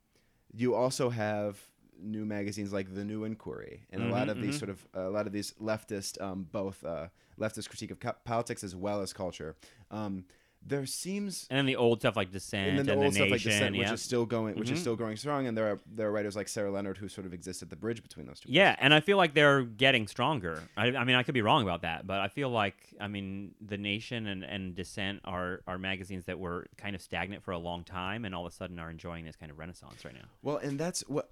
you also have new magazines like the New Inquiry and a lot Mhm, of these mhm. sort of a lot of these leftist, um, both uh, leftist critique of co- politics as well as culture. Um, there seems And then the old stuff like Dissent and and, then the old the stuff like Nation, Dissent, which is still going, which is Mhm. still growing strong, and there are there are writers like Sarah Leonard who sort of exist at the bridge between those two. Yeah, and I feel like they're getting stronger. I, I mean, I could be wrong about that, but I feel like, I mean, The Nation and, and Dissent are, are magazines that were kind of stagnant for a long time and all of a sudden are enjoying this kind of renaissance right now. Well, and that's what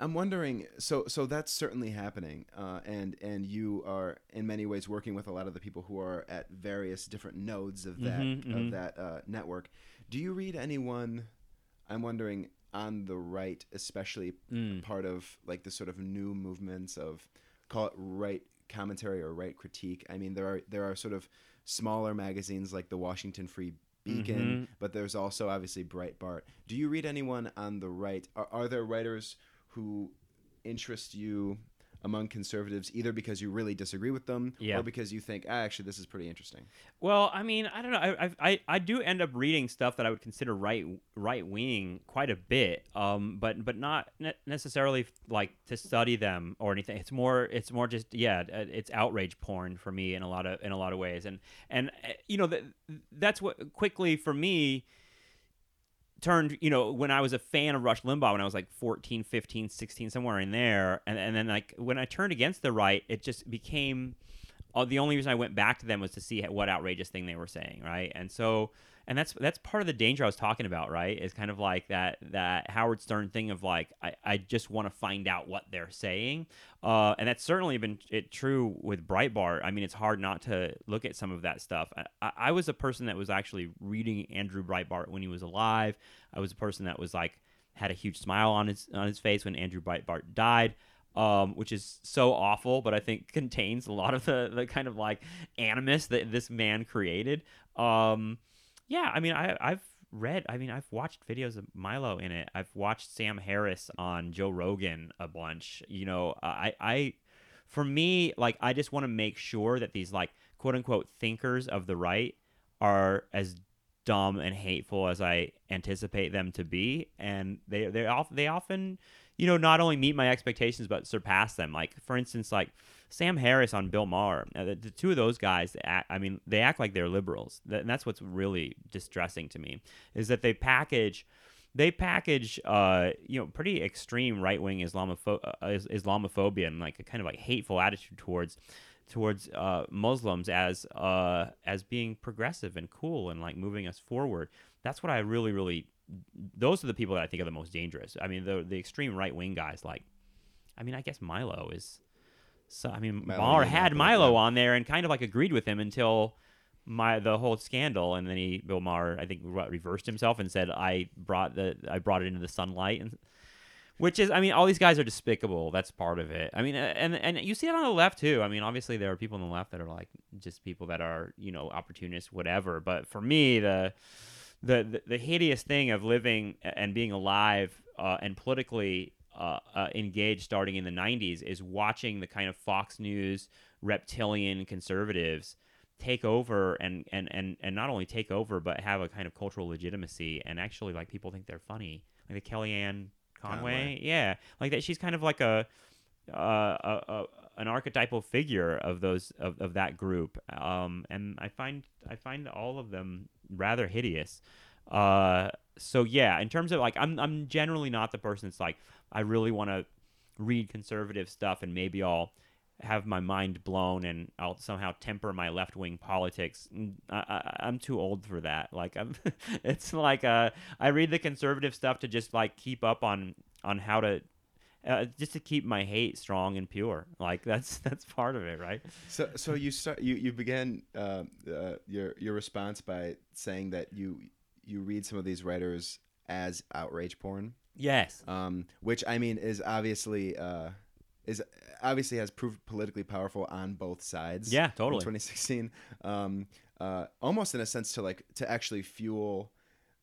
I'm wondering. So, so that's certainly happening, uh, and and you are in many ways working with a lot of the people who are at various different nodes of that Mhm, of mhm. that uh, network. Do you read anyone? I'm wondering on the right, especially Mm. part of like the sort of new movements of call it right commentary or right critique. I mean, there are there are sort of smaller magazines like the Washington Free Beacon, Mhm. but there's also obviously Breitbart. Do you read anyone on the right? Are, are there writers who interest you among conservatives either because you really disagree with them Yeah. or because you think, ah, actually, this is pretty interesting? Well, I mean, I don't know. I, I- I, do end up reading stuff that I would consider right right wing quite a bit, um, but but not ne- necessarily like to study them or anything. It's more it's more just yeah, uh, it's outrage porn for me in a lot of in a lot of ways, and and uh, you know that that's what quickly for me turned you know when i was a fan of rush limbaugh when i was like 14 15 16 somewhere in there and, and then like when i turned against the right it just became uh, the only reason i went back to them was to see what outrageous thing they were saying right? And so and that's that's part of the danger i was talking about right? Is kind of like that that howard stern thing of like i, I just want to find out what they're saying. Uh, and that's certainly been it true with breitbart. I mean it's hard not to look at some of that stuff. I, I, was a person that was actually reading andrew breitbart when he was alive. I was a person that was like had a huge smile on his on his face when andrew breitbart died um, which is so awful, but I think contains a lot of the, the kind of like animus that this man created. Um, yeah, I mean, I, I've read, I mean, I've watched videos of Milo in it. I've watched Sam Harris on Joe Rogan a bunch. You know, uh, I, I, for me, like, I just want to make sure that these like quote unquote thinkers of the right are as dumb and hateful as I anticipate them to be, and they they off they often, you know, not only meet my expectations but surpass them. Like for instance, like Sam Harris on Bill Maher, uh, the, the two of those guys, act, I mean, they act like they're liberals, and that's what's really distressing to me is that they package. They package, uh, you know, pretty extreme right wing Islamopho- uh, Islamophobia and like a kind of like hateful attitude towards towards uh, Muslims as uh, as being progressive and cool and like moving us forward. That's what I really, really. Those are the people that I think are the most dangerous. I mean, the the extreme right wing guys. Like, I mean, I guess Milo is. So I mean, Milo Maher had Milo on there and kind of like agreed with him until my the whole scandal, and then he Bill Maher I think reversed himself and said I brought the I brought it into the sunlight and which is, I mean, all these guys are despicable. That's part of it. I mean, and and you see it on the left too. I mean, obviously there are people on the left that are like just people that are you know opportunists, whatever. But for me, the the the, the hideous thing of living and being alive uh, and politically uh, uh, engaged starting in the '90s is watching the kind of Fox News reptilian conservatives take over and, and, and, and not only take over but have a kind of cultural legitimacy and actually like people think they're funny. Like the Kellyanne Conway, Conway. yeah. Like that she's kind of like a uh, a, a, an archetypal figure of those of, of that group. Um, and I find I find all of them rather hideous. Uh, so yeah in terms of like I'm I'm generally not the person that's like I really want to read conservative stuff and maybe I'll have my mind blown and I'll somehow temper my left wing politics. I, I'm too old for that. Like I'm, it's like uh, I read the conservative stuff to just like keep up on on how to. Uh, just to keep my hate strong and pure, like that's that's part of it, right? So, so you start you you began uh, uh, your your response by saying that you you read some of these writers as outrage porn, Yes. um, which I mean is obviously uh, is obviously has proved politically powerful on both sides. Yeah, in totally. 2016, um, uh, almost in a sense to like to actually fuel.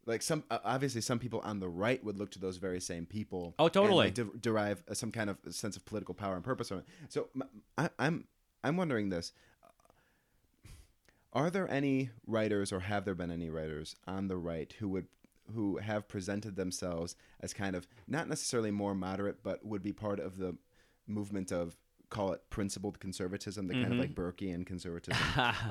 Like some, obviously, some people on the right would look to those very same people. Oh, and, totally. like, de- derive some kind of sense of political power and purpose from it. So, I, I'm, I'm wondering this: Are there any writers, or have there been any writers on the right who would who have presented themselves as kind of not necessarily more moderate, but would be part of the movement of call it principled conservatism, the kind of like Burkean conservatism.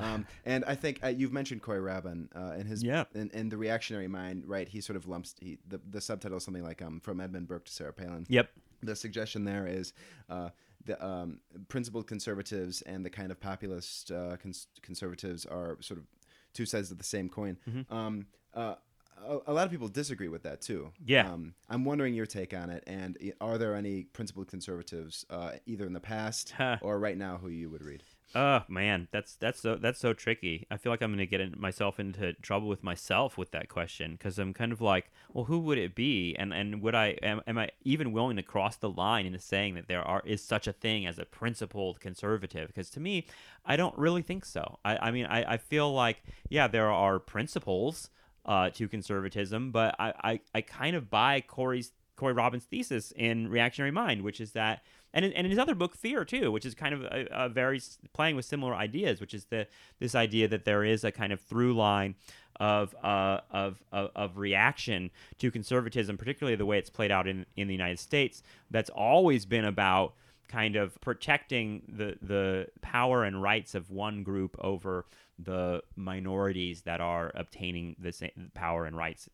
um, and I think uh, you've mentioned Corey Robin uh, in his Yeah. in, in the reactionary mind, right? He sort of lumps he, the the subtitle is something like um, from Edmund Burke to Sarah Palin Yep. the suggestion there is uh, the um, principled conservatives and the kind of populist uh, cons- conservatives are sort of two sides of the same coin. Mhm. Um, uh, a, a lot of people disagree with that too. Yeah. Um, I'm wondering your take on it, and are there any principled conservatives, uh, either in the past Huh. or right now, who you would read? Oh man, that's that's so that's so tricky. I feel like I'm gonna get in, myself into trouble with myself with that question because I'm kind of like, well, who would it be? And and would I am, am I even willing to cross the line into saying that there are is such a thing as a principled conservative? Because to me, I don't really think so. I I mean, I, I feel like yeah, there are principles uh, to conservatism, but I, I I kind of buy Corey's Corey Robin's thesis in Reactionary Mind, which is that, and in, and in his other book, Fear, too, which is kind of a, a very playing with similar ideas, which is the this idea that there is a kind of through line of uh, of, of of reaction to conservatism, particularly the way it's played out in in the United States, that's always been about kind of protecting the the power and rights of one group over the minorities that are obtaining the same power and rights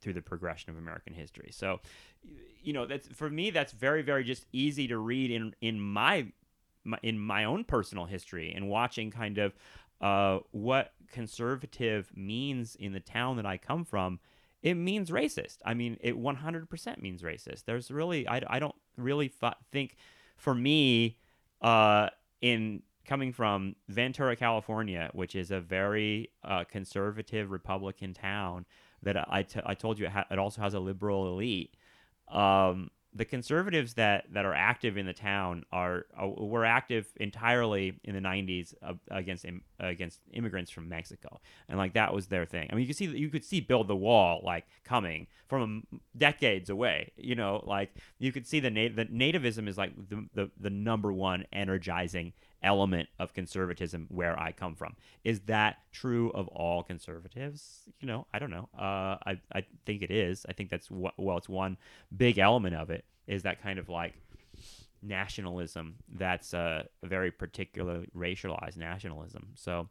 through the progression of American history. So, you know, that's for me. That's very, very just easy to read in in my, my in my own personal history and watching kind of uh, what conservative means in the town that I come from. It means racist. I mean, it 100% means racist. There's really, I, I don't really th- think, for me, uh, in coming from Ventura, California, which is a very uh, conservative Republican town that I, t- I told you it, ha- it also has a liberal elite. Um, the conservatives that, that are active in the town are uh, were active entirely in the 90s uh, against Im- against immigrants from Mexico, and like that was their thing. I mean, you could see you could see build the wall like coming from decades away. You know, like you could see the nat- the nativism is like the, the the number one energizing element of conservatism where I come from. Is that true of all conservatives? You know, I don't know. Uh, I I think it is. I think that's what well, it's one big element of it is that kind of like nationalism that's uh, a very particularly racialized nationalism. So,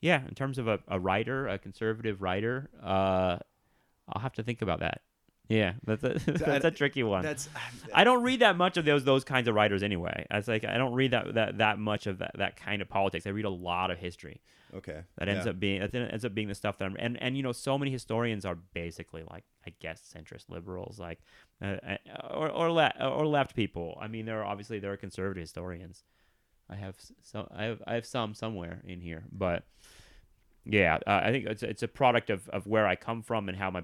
yeah, in terms of a, a writer, a conservative writer, uh, I'll have to think about that. Yeah, that's a, that's a tricky one. That's I don't read that much of those those kinds of writers anyway. It's like I don't read that that, that much of that, that kind of politics. I read a lot of history. okay. That ends Yeah. up being that ends up being the stuff that I'm and and you know so many historians are basically like I guess centrist liberals like uh, uh, or or, le- or left people. I mean there are obviously there are conservative historians. I have so I have I have some somewhere in here, but yeah, uh, I think it's it's a product of, of where I come from and how my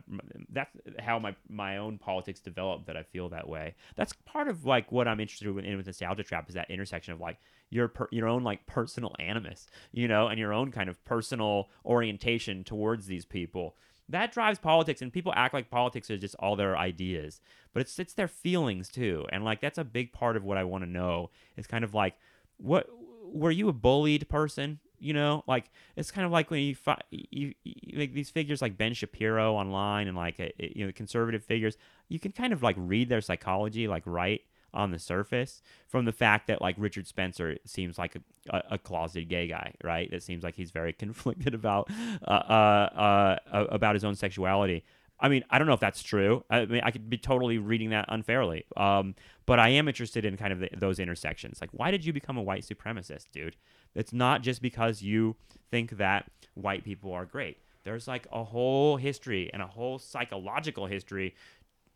that's how my my own politics developed that I feel that way. That's part of like what I'm interested in with nostalgia trap is that intersection of like your per, your own like personal animus, you know, and your own kind of personal orientation towards these people. That drives politics, and people act like politics is just all their ideas, but it's it's their feelings too, and like that's a big part of what I want to know. It's kind of like what were you a bullied person? You know, like it's kind of like when you fi- you, you like these figures like Ben Shapiro online and like uh, you know conservative figures. You can kind of like read their psychology like right on the surface from the fact that like Richard Spencer seems like a, a, a closeted gay guy, right? That seems like he's very conflicted about uh, uh, uh, about his own sexuality. I mean, I don't know if that's true. I mean, I could be totally reading that unfairly. Um, but I am interested in kind of the, those intersections. Like, why did you become a white supremacist, dude? It's not just because you think that white people are great. There's like a whole history and a whole psychological history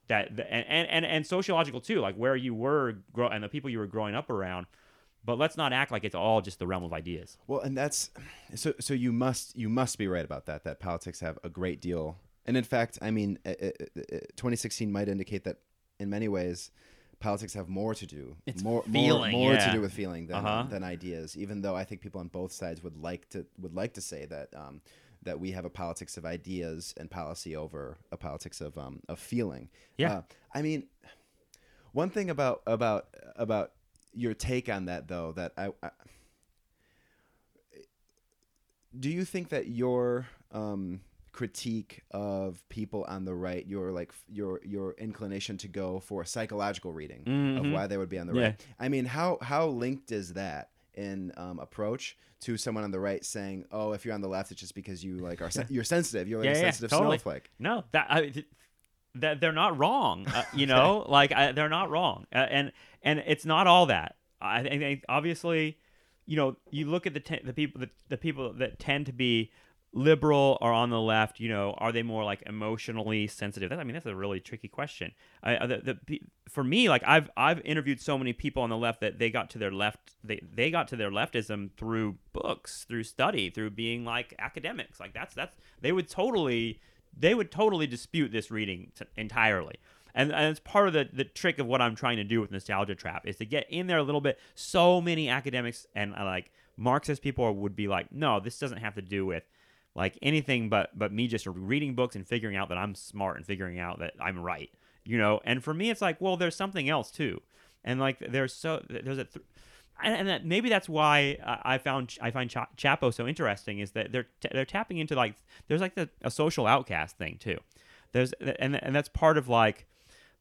that and and, and, and sociological too, like where you were grow and the people you were growing up around. But let's not act like it's all just the realm of ideas. Well, and that's so. So you must you must be right about that. That politics have a great deal, and in fact, I mean, uh, uh, uh, 2016 might indicate that in many ways, politics have more to do It's more feeling, more, more yeah. to do with feeling than Uh-huh. than ideas. Even though I think people on both sides would like to would like to say that um, that we have a politics of ideas and policy over a politics of um, of feeling. Yeah. Uh, I mean, one thing about about about your take on that though that I, I do you think that your um, critique of people on the right, your like your your inclination to go for a psychological reading of Mhm. why they would be on the Yeah. right? I mean, how how linked is that in um, approach to someone on the right saying, "Oh, if you're on the left, it's just because you like are sen- you're sensitive, you're like Yeah, a yeah, sensitive totally. snowflake." No, that I, th- that they're not wrong. Uh, you know, like I, they're not wrong, uh, and and it's not all that. I think obviously, you know, you look at the te- the people the, the people that tend to be liberal or on the left. You know, are they more like emotionally sensitive? That, I mean, that's a really tricky question. I, the, the, for me, like I've I've interviewed so many people on the left that they got to their left they they got to their leftism through books, through study, through being like academics. Like that's that's they would totally they would totally dispute this reading t- entirely. And, and it's part of the, the trick of what I'm trying to do with Nostalgia Trap is to get in there a little bit. So many academics and uh, like Marxist people would be like, no, this doesn't have to do with like anything but but me just reading books and figuring out that I'm smart and figuring out that I'm right, you know. And for me, it's like, well, there's something else too, and like there's so there's a. Th- and, and that maybe that's why I found I find Cha- Chapo so interesting is that they're t- they're tapping into like there's like the, a social outcast thing too. There's and and that's part of like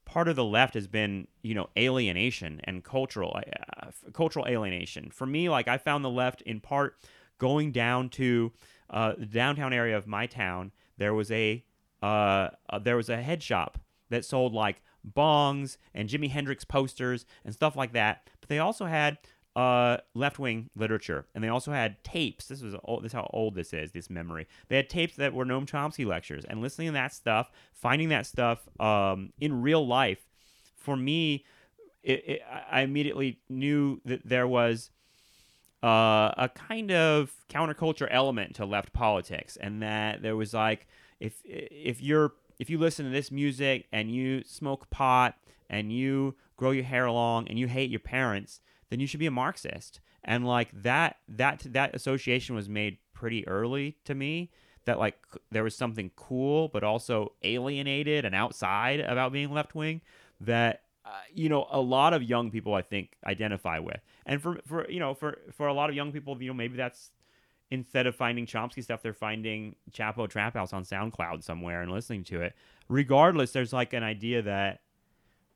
part of the left has been you know alienation and cultural uh, cultural alienation. For me, like I found the left in part going down to uh, the downtown area of my town. There was a uh, uh, there was a head shop that sold like bongs and Jimi Hendrix posters and stuff like that. But they also had uh, left wing literature, and they also had tapes. This was old, this is how old this is. This memory. They had tapes that were Noam Chomsky lectures, and listening to that stuff, finding that stuff um, in real life, for me, it, it, I immediately knew that there was uh, a kind of counterculture element to left politics, and that there was like if if you're if you listen to this music and you smoke pot and you grow your hair long and you hate your parents, then you should be a Marxist. And like that that that association was made pretty early to me that like there was something cool but also alienated and outside about being left wing that you know a lot of young people I think identify with. And for for you know for for a lot of young people, you know maybe that's instead of finding Chomsky stuff, they're finding Chapo Trap House on SoundCloud somewhere and listening to it. Regardless, there's like an idea that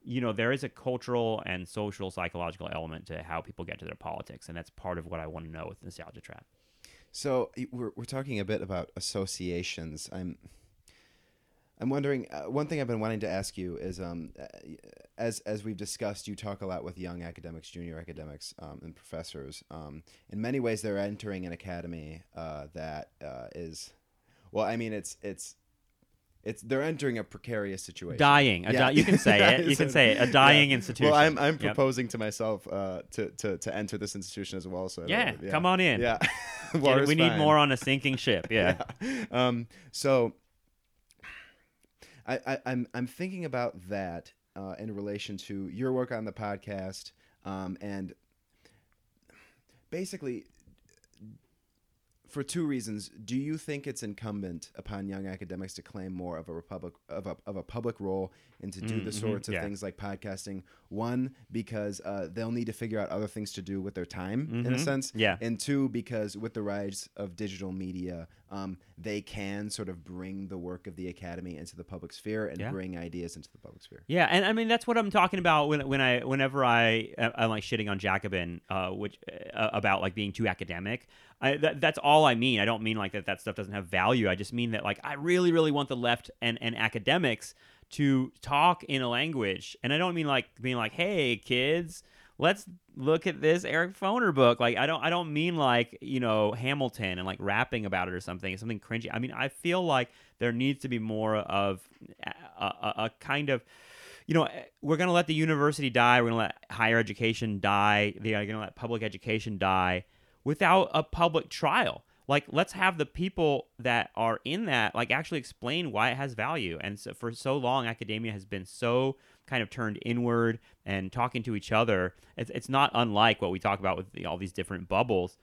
you know there is a cultural and social psychological element to how people get to their politics, and that's part of what I want to know with Nostalgia Trap. So we're we're talking a bit about associations. I'm I'm wondering. Uh, one thing I've been wanting to ask you is, um, uh, as as we've discussed, you talk a lot with young academics, junior academics, um, and professors. Um, in many ways, they're entering an academy uh, that uh, is, well, I mean, it's it's. It's, they're entering a precarious situation. Dying, Yeah. di- you can say it. You can say it. A dying Yeah. institution. Well, I'm I'm Yep. proposing to myself uh, to, to to enter this institution as well. So Yeah, yeah. come on in. Yeah? We need more on a sinking ship. Yeah. Yeah. Um, so I, I, I'm I'm thinking about that uh, in relation to your work on the podcast um, and basically for two reasons. Do you think it's incumbent upon young academics to claim more of a republic of a, of a public role and to do Mm, the mhm, sorts of yeah. things like podcasting? One, because uh, they'll need to figure out other things to do with their time, in a Mhm. sense. Yeah. And two, because with the rise of digital media, um, they can sort of bring the work of the academy into the public sphere and Yeah. bring ideas into the public sphere. Yeah, and I mean that's what I'm talking about when when I whenever I I'm like shitting on Jacobin, uh, which uh, about like being too academic. I, that, that's all I mean. I don't mean like that that stuff doesn't have value. I just mean that like I really really want the left and and academics to talk in a language, and I don't mean like being like, hey kids. Let's look at this Eric Foner book. Like I don't I don't mean like, you know, Hamilton and like rapping about it or something, something cringy. I mean, I feel like there needs to be more of a, a, a kind of you know, we're going to let the university die. We're going to let higher education die. They're going to let public education die without a public trial. Like, let's have the people that are in that, like, actually explain why it has value. And so, for so long, academia has been so kind of turned inward and talking to each other. It's, it's not unlike what we talk about with the, all these different bubbles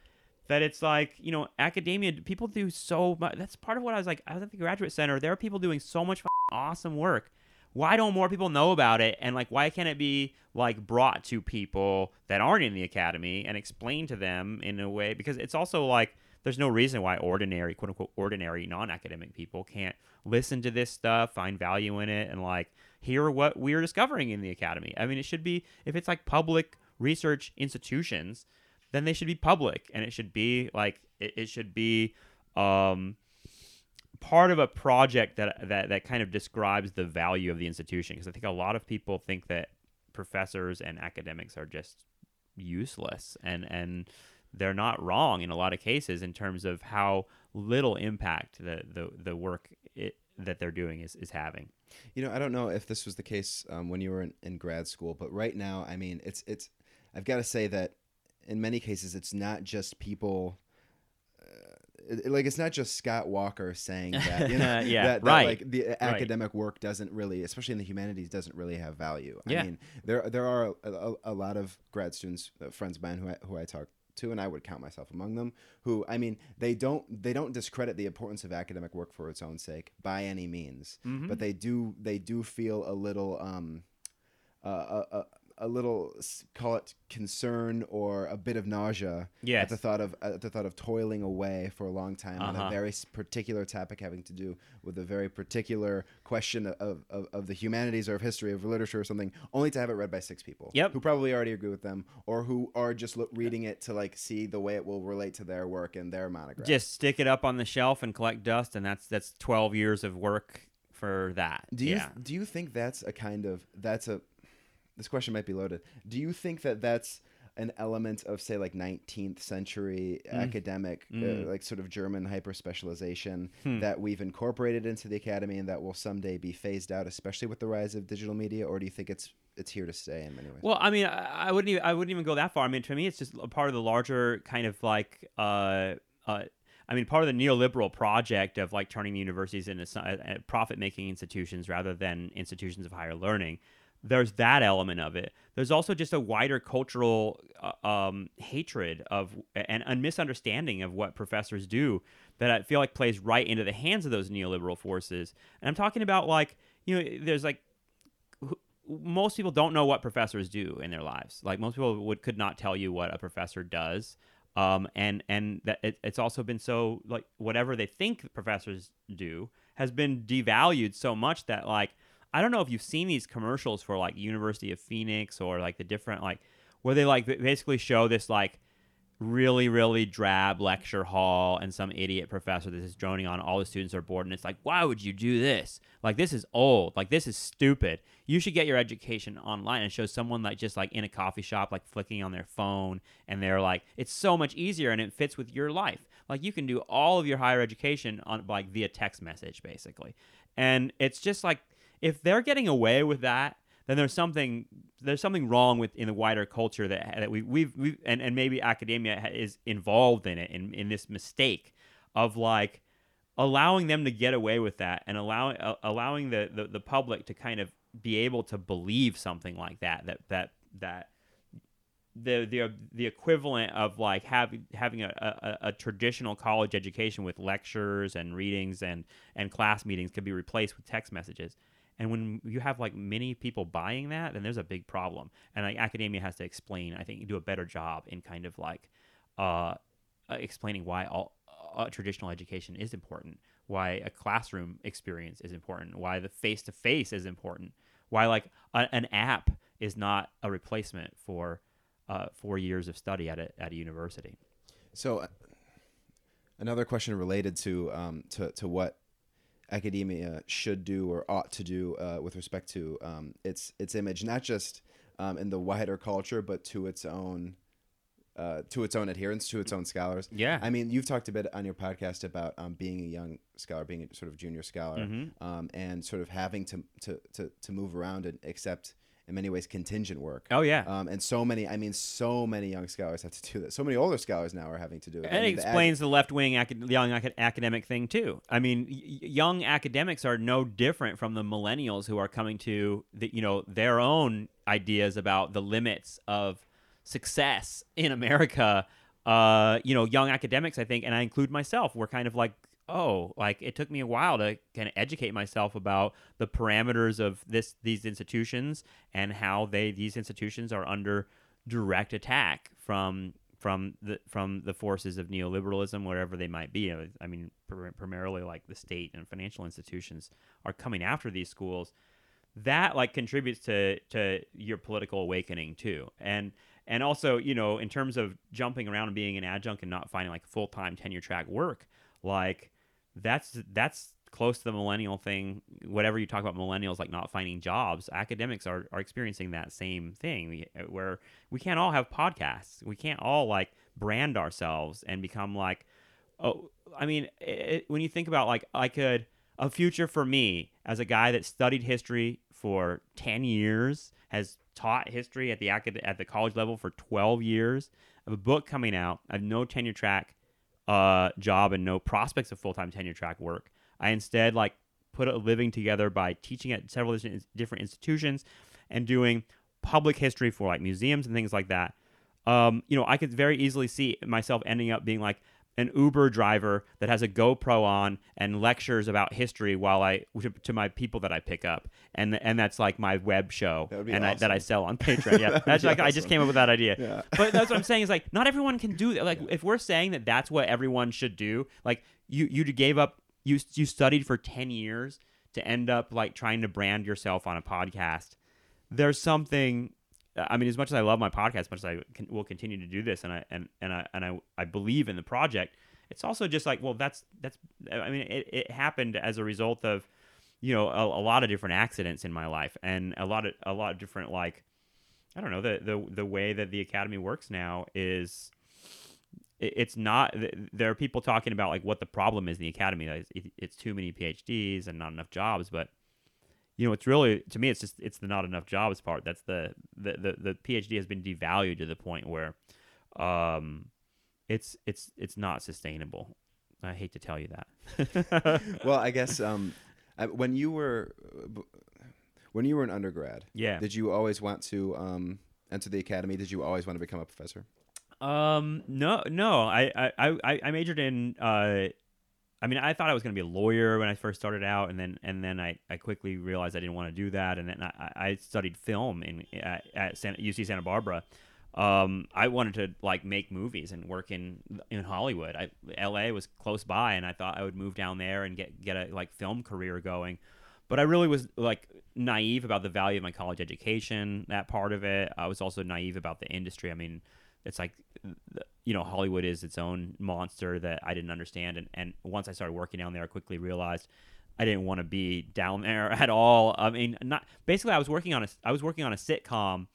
that it's like you know academia people do so much that's part of what i was like i was at the graduate center there are people doing so much awesome work why don't more people know about it and like why can't it be like brought to people that aren't in the academy and explained to them in a way because it's also like there's no reason why ordinary, quote unquote, ordinary non-academic people can't listen to this stuff, find value in it, and like hear what we're discovering in the academy. I mean, it should be if it's like public research institutions, then they should be public, and it should be like it, it should be um, part of a project that that that kind of describes the value of the institution. Because I think a lot of people think that professors and academics are just useless, and and they're not wrong in a lot of cases in terms of how little impact the the, the work that they're doing is, is having. You know, I don't know if this was the case um, when you were in, in grad school, but right now, I mean, it's it's. I've got to say that in many cases, it's not just people. Uh, it, like it's not just Scott Walker saying that, you know, yeah, that, that, right. like the academic work doesn't really, especially in the humanities, doesn't really have value. Yeah. I mean, there there are a, a, a lot of grad students, uh, friends of mine who I, who I talk to and I would count myself among them who I mean they don't they don't discredit the importance of academic work for its own sake by any means Mhm. but they do they do feel a little um uh, a, a, little call it concern or a bit of nausea Yes. at the thought of at the thought of toiling away for a long time on Uh-huh. a very particular topic having to do with a very particular question of, of, of the humanities or of history of literature or something only to have it read by six people Yep. who probably already agree with them or who are just look, reading it to like see the way it will relate to their work and their monograph Just stick it up on the shelf and collect dust, and that's that's 12 years of work for that. Do you yeah. do you think that's a kind of that's a this question might be loaded. Do you think that that's an element of say like 19th century academic Mm. Uh, like sort of German hyper specialization Hmm. that we've incorporated into the academy and that will someday be phased out especially with the rise of digital media or do you think it's it's here to stay in many ways? Well, I mean, I, I wouldn't even I wouldn't even go that far. I mean, to me, it's just a part of the larger kind of like uh uh. I mean, part of the neoliberal project of like turning the universities into uh, profit-making institutions rather than institutions of higher learning. There's that element of it. There's also just a wider cultural uh, um, hatred of and a misunderstanding of what professors do that I feel like plays right into the hands of those neoliberal forces. And I'm talking about like you know, there's like most people don't know what professors do in their lives. Like most people would could not tell you what a professor does. Um, and and that it, it's also been so like whatever they think professors do has been devalued so much that like I don't know if you've seen these commercials for like University of Phoenix or like the different like where they like basically show this like really really drab lecture hall and some idiot professor that is droning on all the students are bored and it's like why would you do this? Like this is old. Like this is stupid. You should get your education online. And show someone like just like in a coffee shop like flicking on their phone and they're like it's so much easier and it fits with your life. Like you can do all of your higher education on like via text message basically. And it's just like if they're getting away with that then there's something there's something wrong with in the wider culture that that we we've, we've and, and maybe academia is involved in it in, in this mistake of like allowing them to get away with that and allowing uh, allowing the, the the public to kind of be able to believe something like that that that that the the the equivalent of like having having a, a, a traditional college education with lectures and readings and and class meetings could be replaced with text messages and when you have like many people buying that then there's a big problem and like academia has to explain i think do a better job in kind of like uh, uh explaining why all uh, traditional education is important why a classroom experience is important why the face to face is important why like a, an app is not a replacement for uh, four years of study at a, at a university. So, uh, another question related to um, to to what academia should do or ought to do uh, with respect to um, its its image, not just um, in the wider culture, but to its own uh, to its own adherents, to its own scholars. Yeah. I mean, you've talked a bit on your podcast about um, being a young scholar, being a sort of junior scholar, Mhm. um, and sort of having to, to, to, to move around and accept, in many ways, contingent work. Oh yeah, Um, and so many, I mean, so many young scholars have to do that. So many older scholars now are having to do it. I and it mean, the ag- explains the left wing acad- young acad- academic thing too. I mean, y- young academics are no different from the millennials who are coming to the, you know their own ideas about the limits of success in America. Uh, you know, young academics, I think, and I include myself, we're kind of like, oh, like it took me a while to kind of educate myself about the parameters of this these institutions and how they these institutions are under direct attack from from the from the forces of neoliberalism, wherever they might be. I mean, primarily like the state and financial institutions are coming after these schools. That like contributes to to your political awakening too, and and also you know in terms of jumping around and being an adjunct and not finding like full time tenure track work, like that's that's close to the millennial thing. Whatever you talk about millennials like not finding jobs academics are, are experiencing that same thing. We, uh, where we can't all have podcasts. We can't all like brand ourselves and become like oh i mean it, when you think about like i could a future for me as a guy that studied history for 10 years has taught history at the acad- at the college level for 12 years have a book coming out. Have no tenure track uh, job and no prospects of full-time tenure track work I instead like put a living together by teaching at several different institutions and doing public history for like museums and things like that. Um, you know, I could very easily see myself ending up being like an Uber driver that has a GoPro on and lectures about history while I to, to my people that I pick up, and and that's like my web show, That and I, that I sell on Patreon. Yeah, That that's like I just came up with that idea. Yeah. But that's what I'm saying is like not everyone can do that. Like if we're saying that that's what everyone should do, like you you gave up you you studied for 10 years to end up like trying to brand yourself on a podcast. There's something Uh, I mean as much as I love my podcast, as much as I can, will continue to do this and I and and I and I, I believe in the project, it's also just like well that's that's I mean it, it happened as a result of you know a, a lot of different accidents in my life and a lot of a lot of different like I don't know the the the way that the academy works now is it- it's not there are people talking about like what the problem is in the academy like, it- it's too many phds and not enough jobs but you know it's really to me it's just it's the not enough jobs part that's the the the, the phd has been devalued to the point where um it's it's it's not sustainable i hate to tell you that well, I guess um, I, when you were when you were an undergrad, yeah did you always want to um, enter the academy? Did you always want to become a professor? Um, no, no. I, I, I, I majored in. Uh, I mean, I thought I was going to be a lawyer when I first started out, and then and then I, I quickly realized I didn't want to do that, and then I, I studied film in at, at UC Santa Barbara. Um, I wanted to like make movies and work in in Hollywood. I, L.A. was close by, and I thought I would move down there and get get a like film career going. But I really was like naive about the value of my college education, that part of it. I was also naive about the industry. I mean, it's like you know hollywood is its own monster that i didn't understand. And, and once i started working down there i quickly realized i didn't want to be down there at all. I mean not basically i was working on a i was working on a sitcom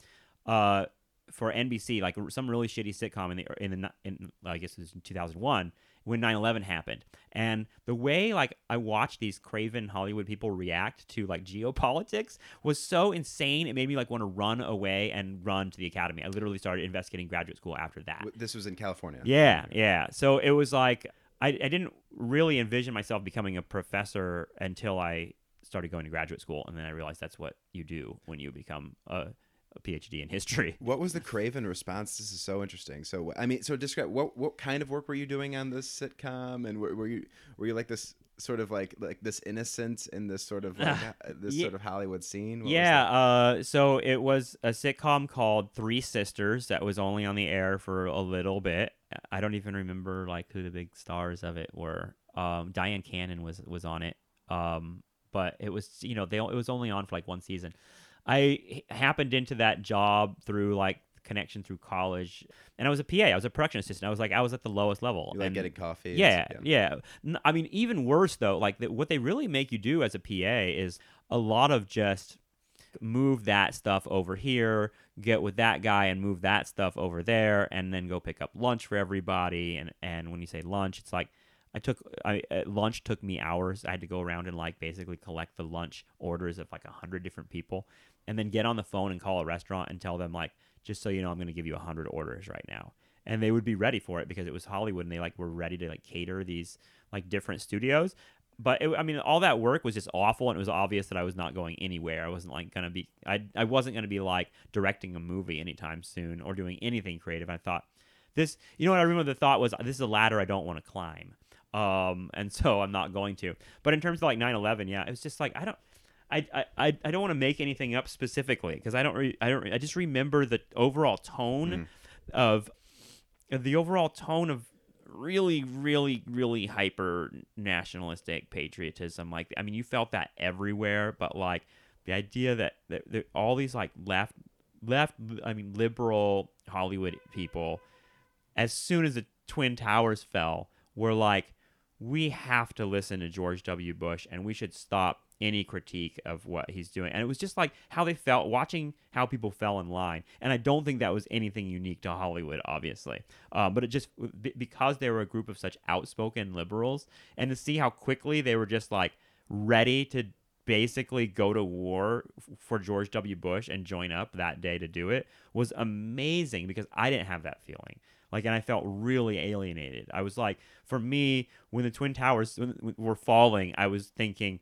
uh for nbc like some really shitty sitcom in the in the in, i guess it was 2001 when 9-11 happened. And the way like i watched these craven hollywood people react to like geopolitics was so insane it made me like want to run away and run to the academy. I literally started investigating graduate school after that. This was in California. yeah yeah. So it was like I, I didn't really envision myself becoming a professor until i started going to graduate school and then i realized that's what you do when you become a, a phd in history What was the Craven response? This is so interesting. So, I mean, so describe what what kind of work were you doing on this sitcom, and were, were you were you like this sort of like like this innocent in this sort of like, uh, this Yeah. sort of Hollywood scene? What yeah, uh, so it was a sitcom called Three Sisters that was only on the air for a little bit. I don't even remember like who the big stars of it were. Um, Dyan Cannon was was on it, um, but it was you know they it was only on for like one season. I happened into that job through like connection through college, and I was a PA. I was a production assistant. I was like I was at the lowest level. you like and- getting coffee? and yeah, yeah. I mean, even worse though. Like the, what they really make you do as a PA is a lot of just move that stuff over here, get with that guy, and move that stuff over there, and then go pick up lunch for everybody. And and when you say lunch, it's like I took I uh, lunch took me hours. I had to go around and like basically collect the lunch orders of like a hundred different people, and then get on the phone and call a restaurant and tell them like, just so you know, I'm going to give you a hundred orders right now and they would be ready for it because it was Hollywood and they like were ready to like cater these like different studios. But it, I mean, all that work was just awful, and it was obvious that I was not going anywhere. I wasn't like gonna be, I I wasn't gonna be like directing a movie anytime soon or doing anything creative. I thought this, you know what I remember the thought was this is a ladder I don't want to climb, um, and so I'm not going to. But in terms of like 9/11, yeah, it was just like I don't. I, I, I don't want to make anything up specifically because I don't re- I don't re- I just remember the overall tone Mhm. of the overall tone of really, really, really hyper nationalistic patriotism. Like, I mean, you felt that everywhere, but like the idea that, that, that all these like left, left, I mean, liberal Hollywood people, as soon as the Twin Towers fell, were like, we have to listen to George W. Bush and we should stop any critique of what he's doing. And it was just like how they felt watching how people fell in line. And I don't think that was anything unique to Hollywood, obviously. Um, but it just because they were a group of such outspoken liberals, and to see how quickly they were just like ready to basically go to war for George W. Bush and join up that day to do it was amazing because I didn't have that feeling. Like, and I felt really alienated. I was like, for me, when the Twin Towers were falling, I was thinking,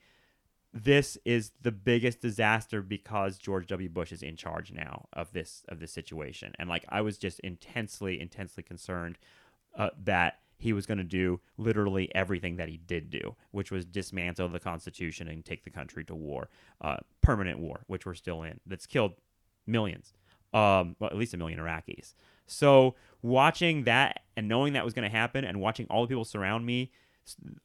this is the biggest disaster because George W. Bush is in charge now of this of this situation, and like I was just intensely, intensely concerned uh, that he was going to do literally everything that he did do, which was dismantle the Constitution and take the country to war, uh, permanent war, which we're still in. That's killed millions, um, well, at least a million Iraqis. So watching that and knowing that was going to happen, and watching all the people surround me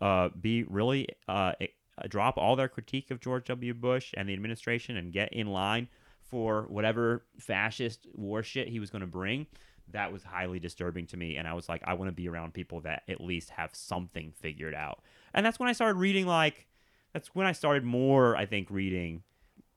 uh, be really uh, Uh, drop all their critique of George W. Bush and the administration and get in line for whatever fascist war shit he was going to bring, that was highly disturbing to me. And I was like, I want to be around people that at least have something figured out. And that's when I started reading, like, that's when I started more, I think, reading,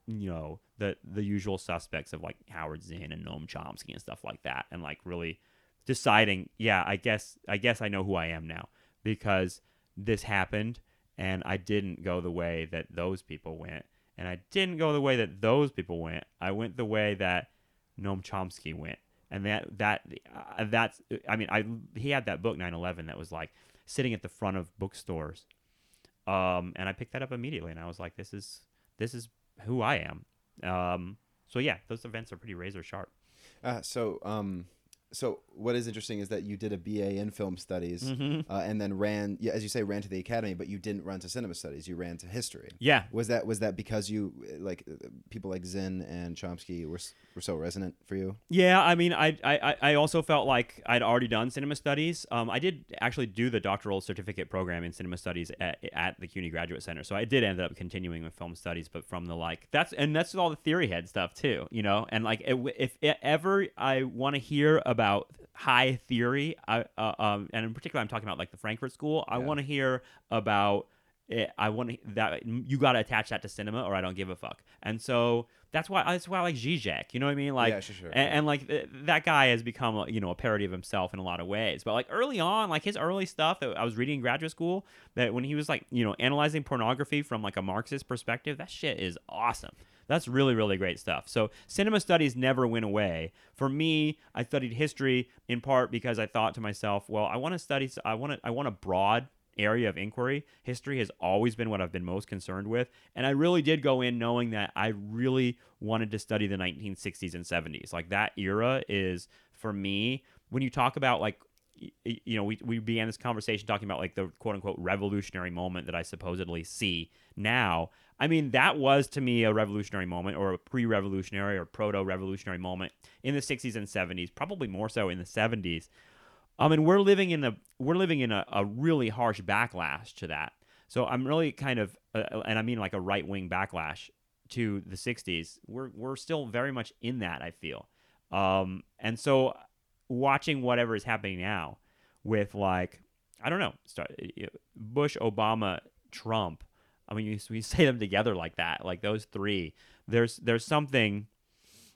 you know, the the usual suspects of like Howard Zinn and Noam Chomsky and stuff like that, and like really deciding, yeah, I guess I guess I know who I am now because this happened and I didn't go the way that those people went, and I didn't go the way that those people went. I went the way that Noam Chomsky went, and that that uh, that's I mean I he had that book 9/11 that was like sitting at the front of bookstores, um, and I picked that up immediately, and I was like, this is this is who I am. Um, so yeah, those events are pretty razor sharp. Uh, so um, so what is interesting is that you did a BA in film studies, mm-hmm. uh, and then ran, yeah, as you say, ran to the academy, but you didn't run to cinema studies. You ran to history. Yeah. Was that was that because you like people like Zinn and Chomsky were were so resonant for you? Yeah, I mean, I I, I also felt like I'd already done cinema studies. Um, I did actually do the doctoral certificate program in cinema studies at, at the CUNY Graduate Center, so I did end up continuing with film studies, but from the like that's and that's all the theory head stuff too, you know. And like if, if ever I want to hear about about high theory, I, uh, um, and in particular, I'm talking about like the Frankfurt School. I yeah. want to hear about it. I want to that you got to attach that to cinema, or I don't give a fuck. And so that's why that's why I like Zizek. You know what I mean? Like, yeah, sure, sure. And, and, like th- that guy has become you know a parody of himself in a lot of ways. But like early on, like his early stuff that I was reading in graduate school, that when he was like you know analyzing pornography from like a Marxist perspective, that shit is awesome. That's really, really great stuff. So cinema studies never went away. For me, I studied history in part because I thought to myself, well, I want to study, I want to, I want a broad area of inquiry. History has always been what I've been most concerned with. And I really did go in knowing that I really wanted to study the 1960s and 70s. Like that era is, for me, when you talk about like you know, we, we began this conversation talking about like the quote unquote revolutionary moment that I supposedly see now. I mean, that was to me a revolutionary moment or a pre revolutionary or proto revolutionary moment in the 60s and 70s, probably more so in the 70s. I mean, we're living in a we're living in a, a really harsh backlash to that. So I'm really kind of, uh, and I mean like a right wing backlash to the 60s. We're we're still very much in that. I feel, um, and so watching whatever is happening now with like I don't know, Bush, Obama, Trump I mean, you, you say them together like that, like those three. There's there's something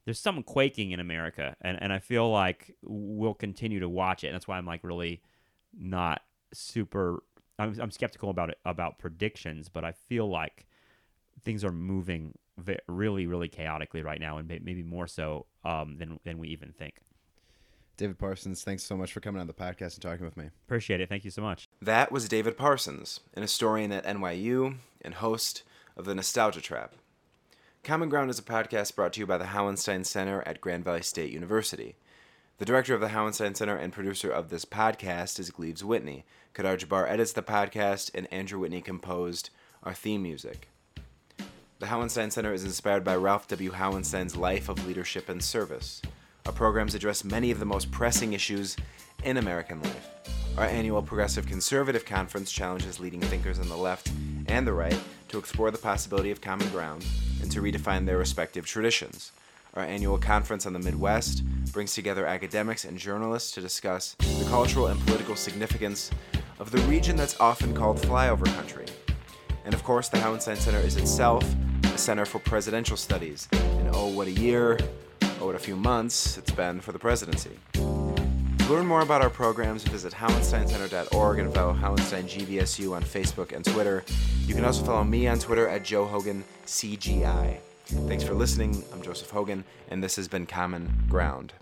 there's something quaking in America, and and I feel like we'll continue to watch it. And that's why I'm like really not super. I'm, I'm skeptical about it about predictions, but I feel like things are moving really really chaotically right now, and maybe more so um, than than we even think. David Parsons, thanks so much for coming on the podcast and talking with me. Appreciate it. Thank you so much. That was David Parsons, an historian at NYU and host of the Nostalgia Trap. Common Ground is a podcast brought to you by the Hauenstein Center at Grand Valley State University. The director of the Hauenstein Center and producer of this podcast is Gleaves Whitney. Kadar Jabbar edits the podcast, and Andrew Whitney composed our theme music. The Hauenstein Center is inspired by Ralph W. Hauenstein's life of leadership and service. Our programs address many of the most pressing issues in American life. Our annual Progressive Conservative Conference challenges leading thinkers on the left and the right to explore the possibility of common ground and to redefine their respective traditions. Our annual conference on the Midwest brings together academics and journalists to discuss the cultural and political significance of the region that's often called flyover country. And of course, the Hauenstein Center is itself a center for presidential studies. And oh, what a year, what a few months it's been for the presidency. To learn more about our programs, visit hauensteincenter.org and follow Hauenstein GVSU on Facebook and Twitter. You can also follow me on Twitter at Joe Hogan CGI. Thanks for listening. I'm Joseph Hogan, and this has been Common Ground.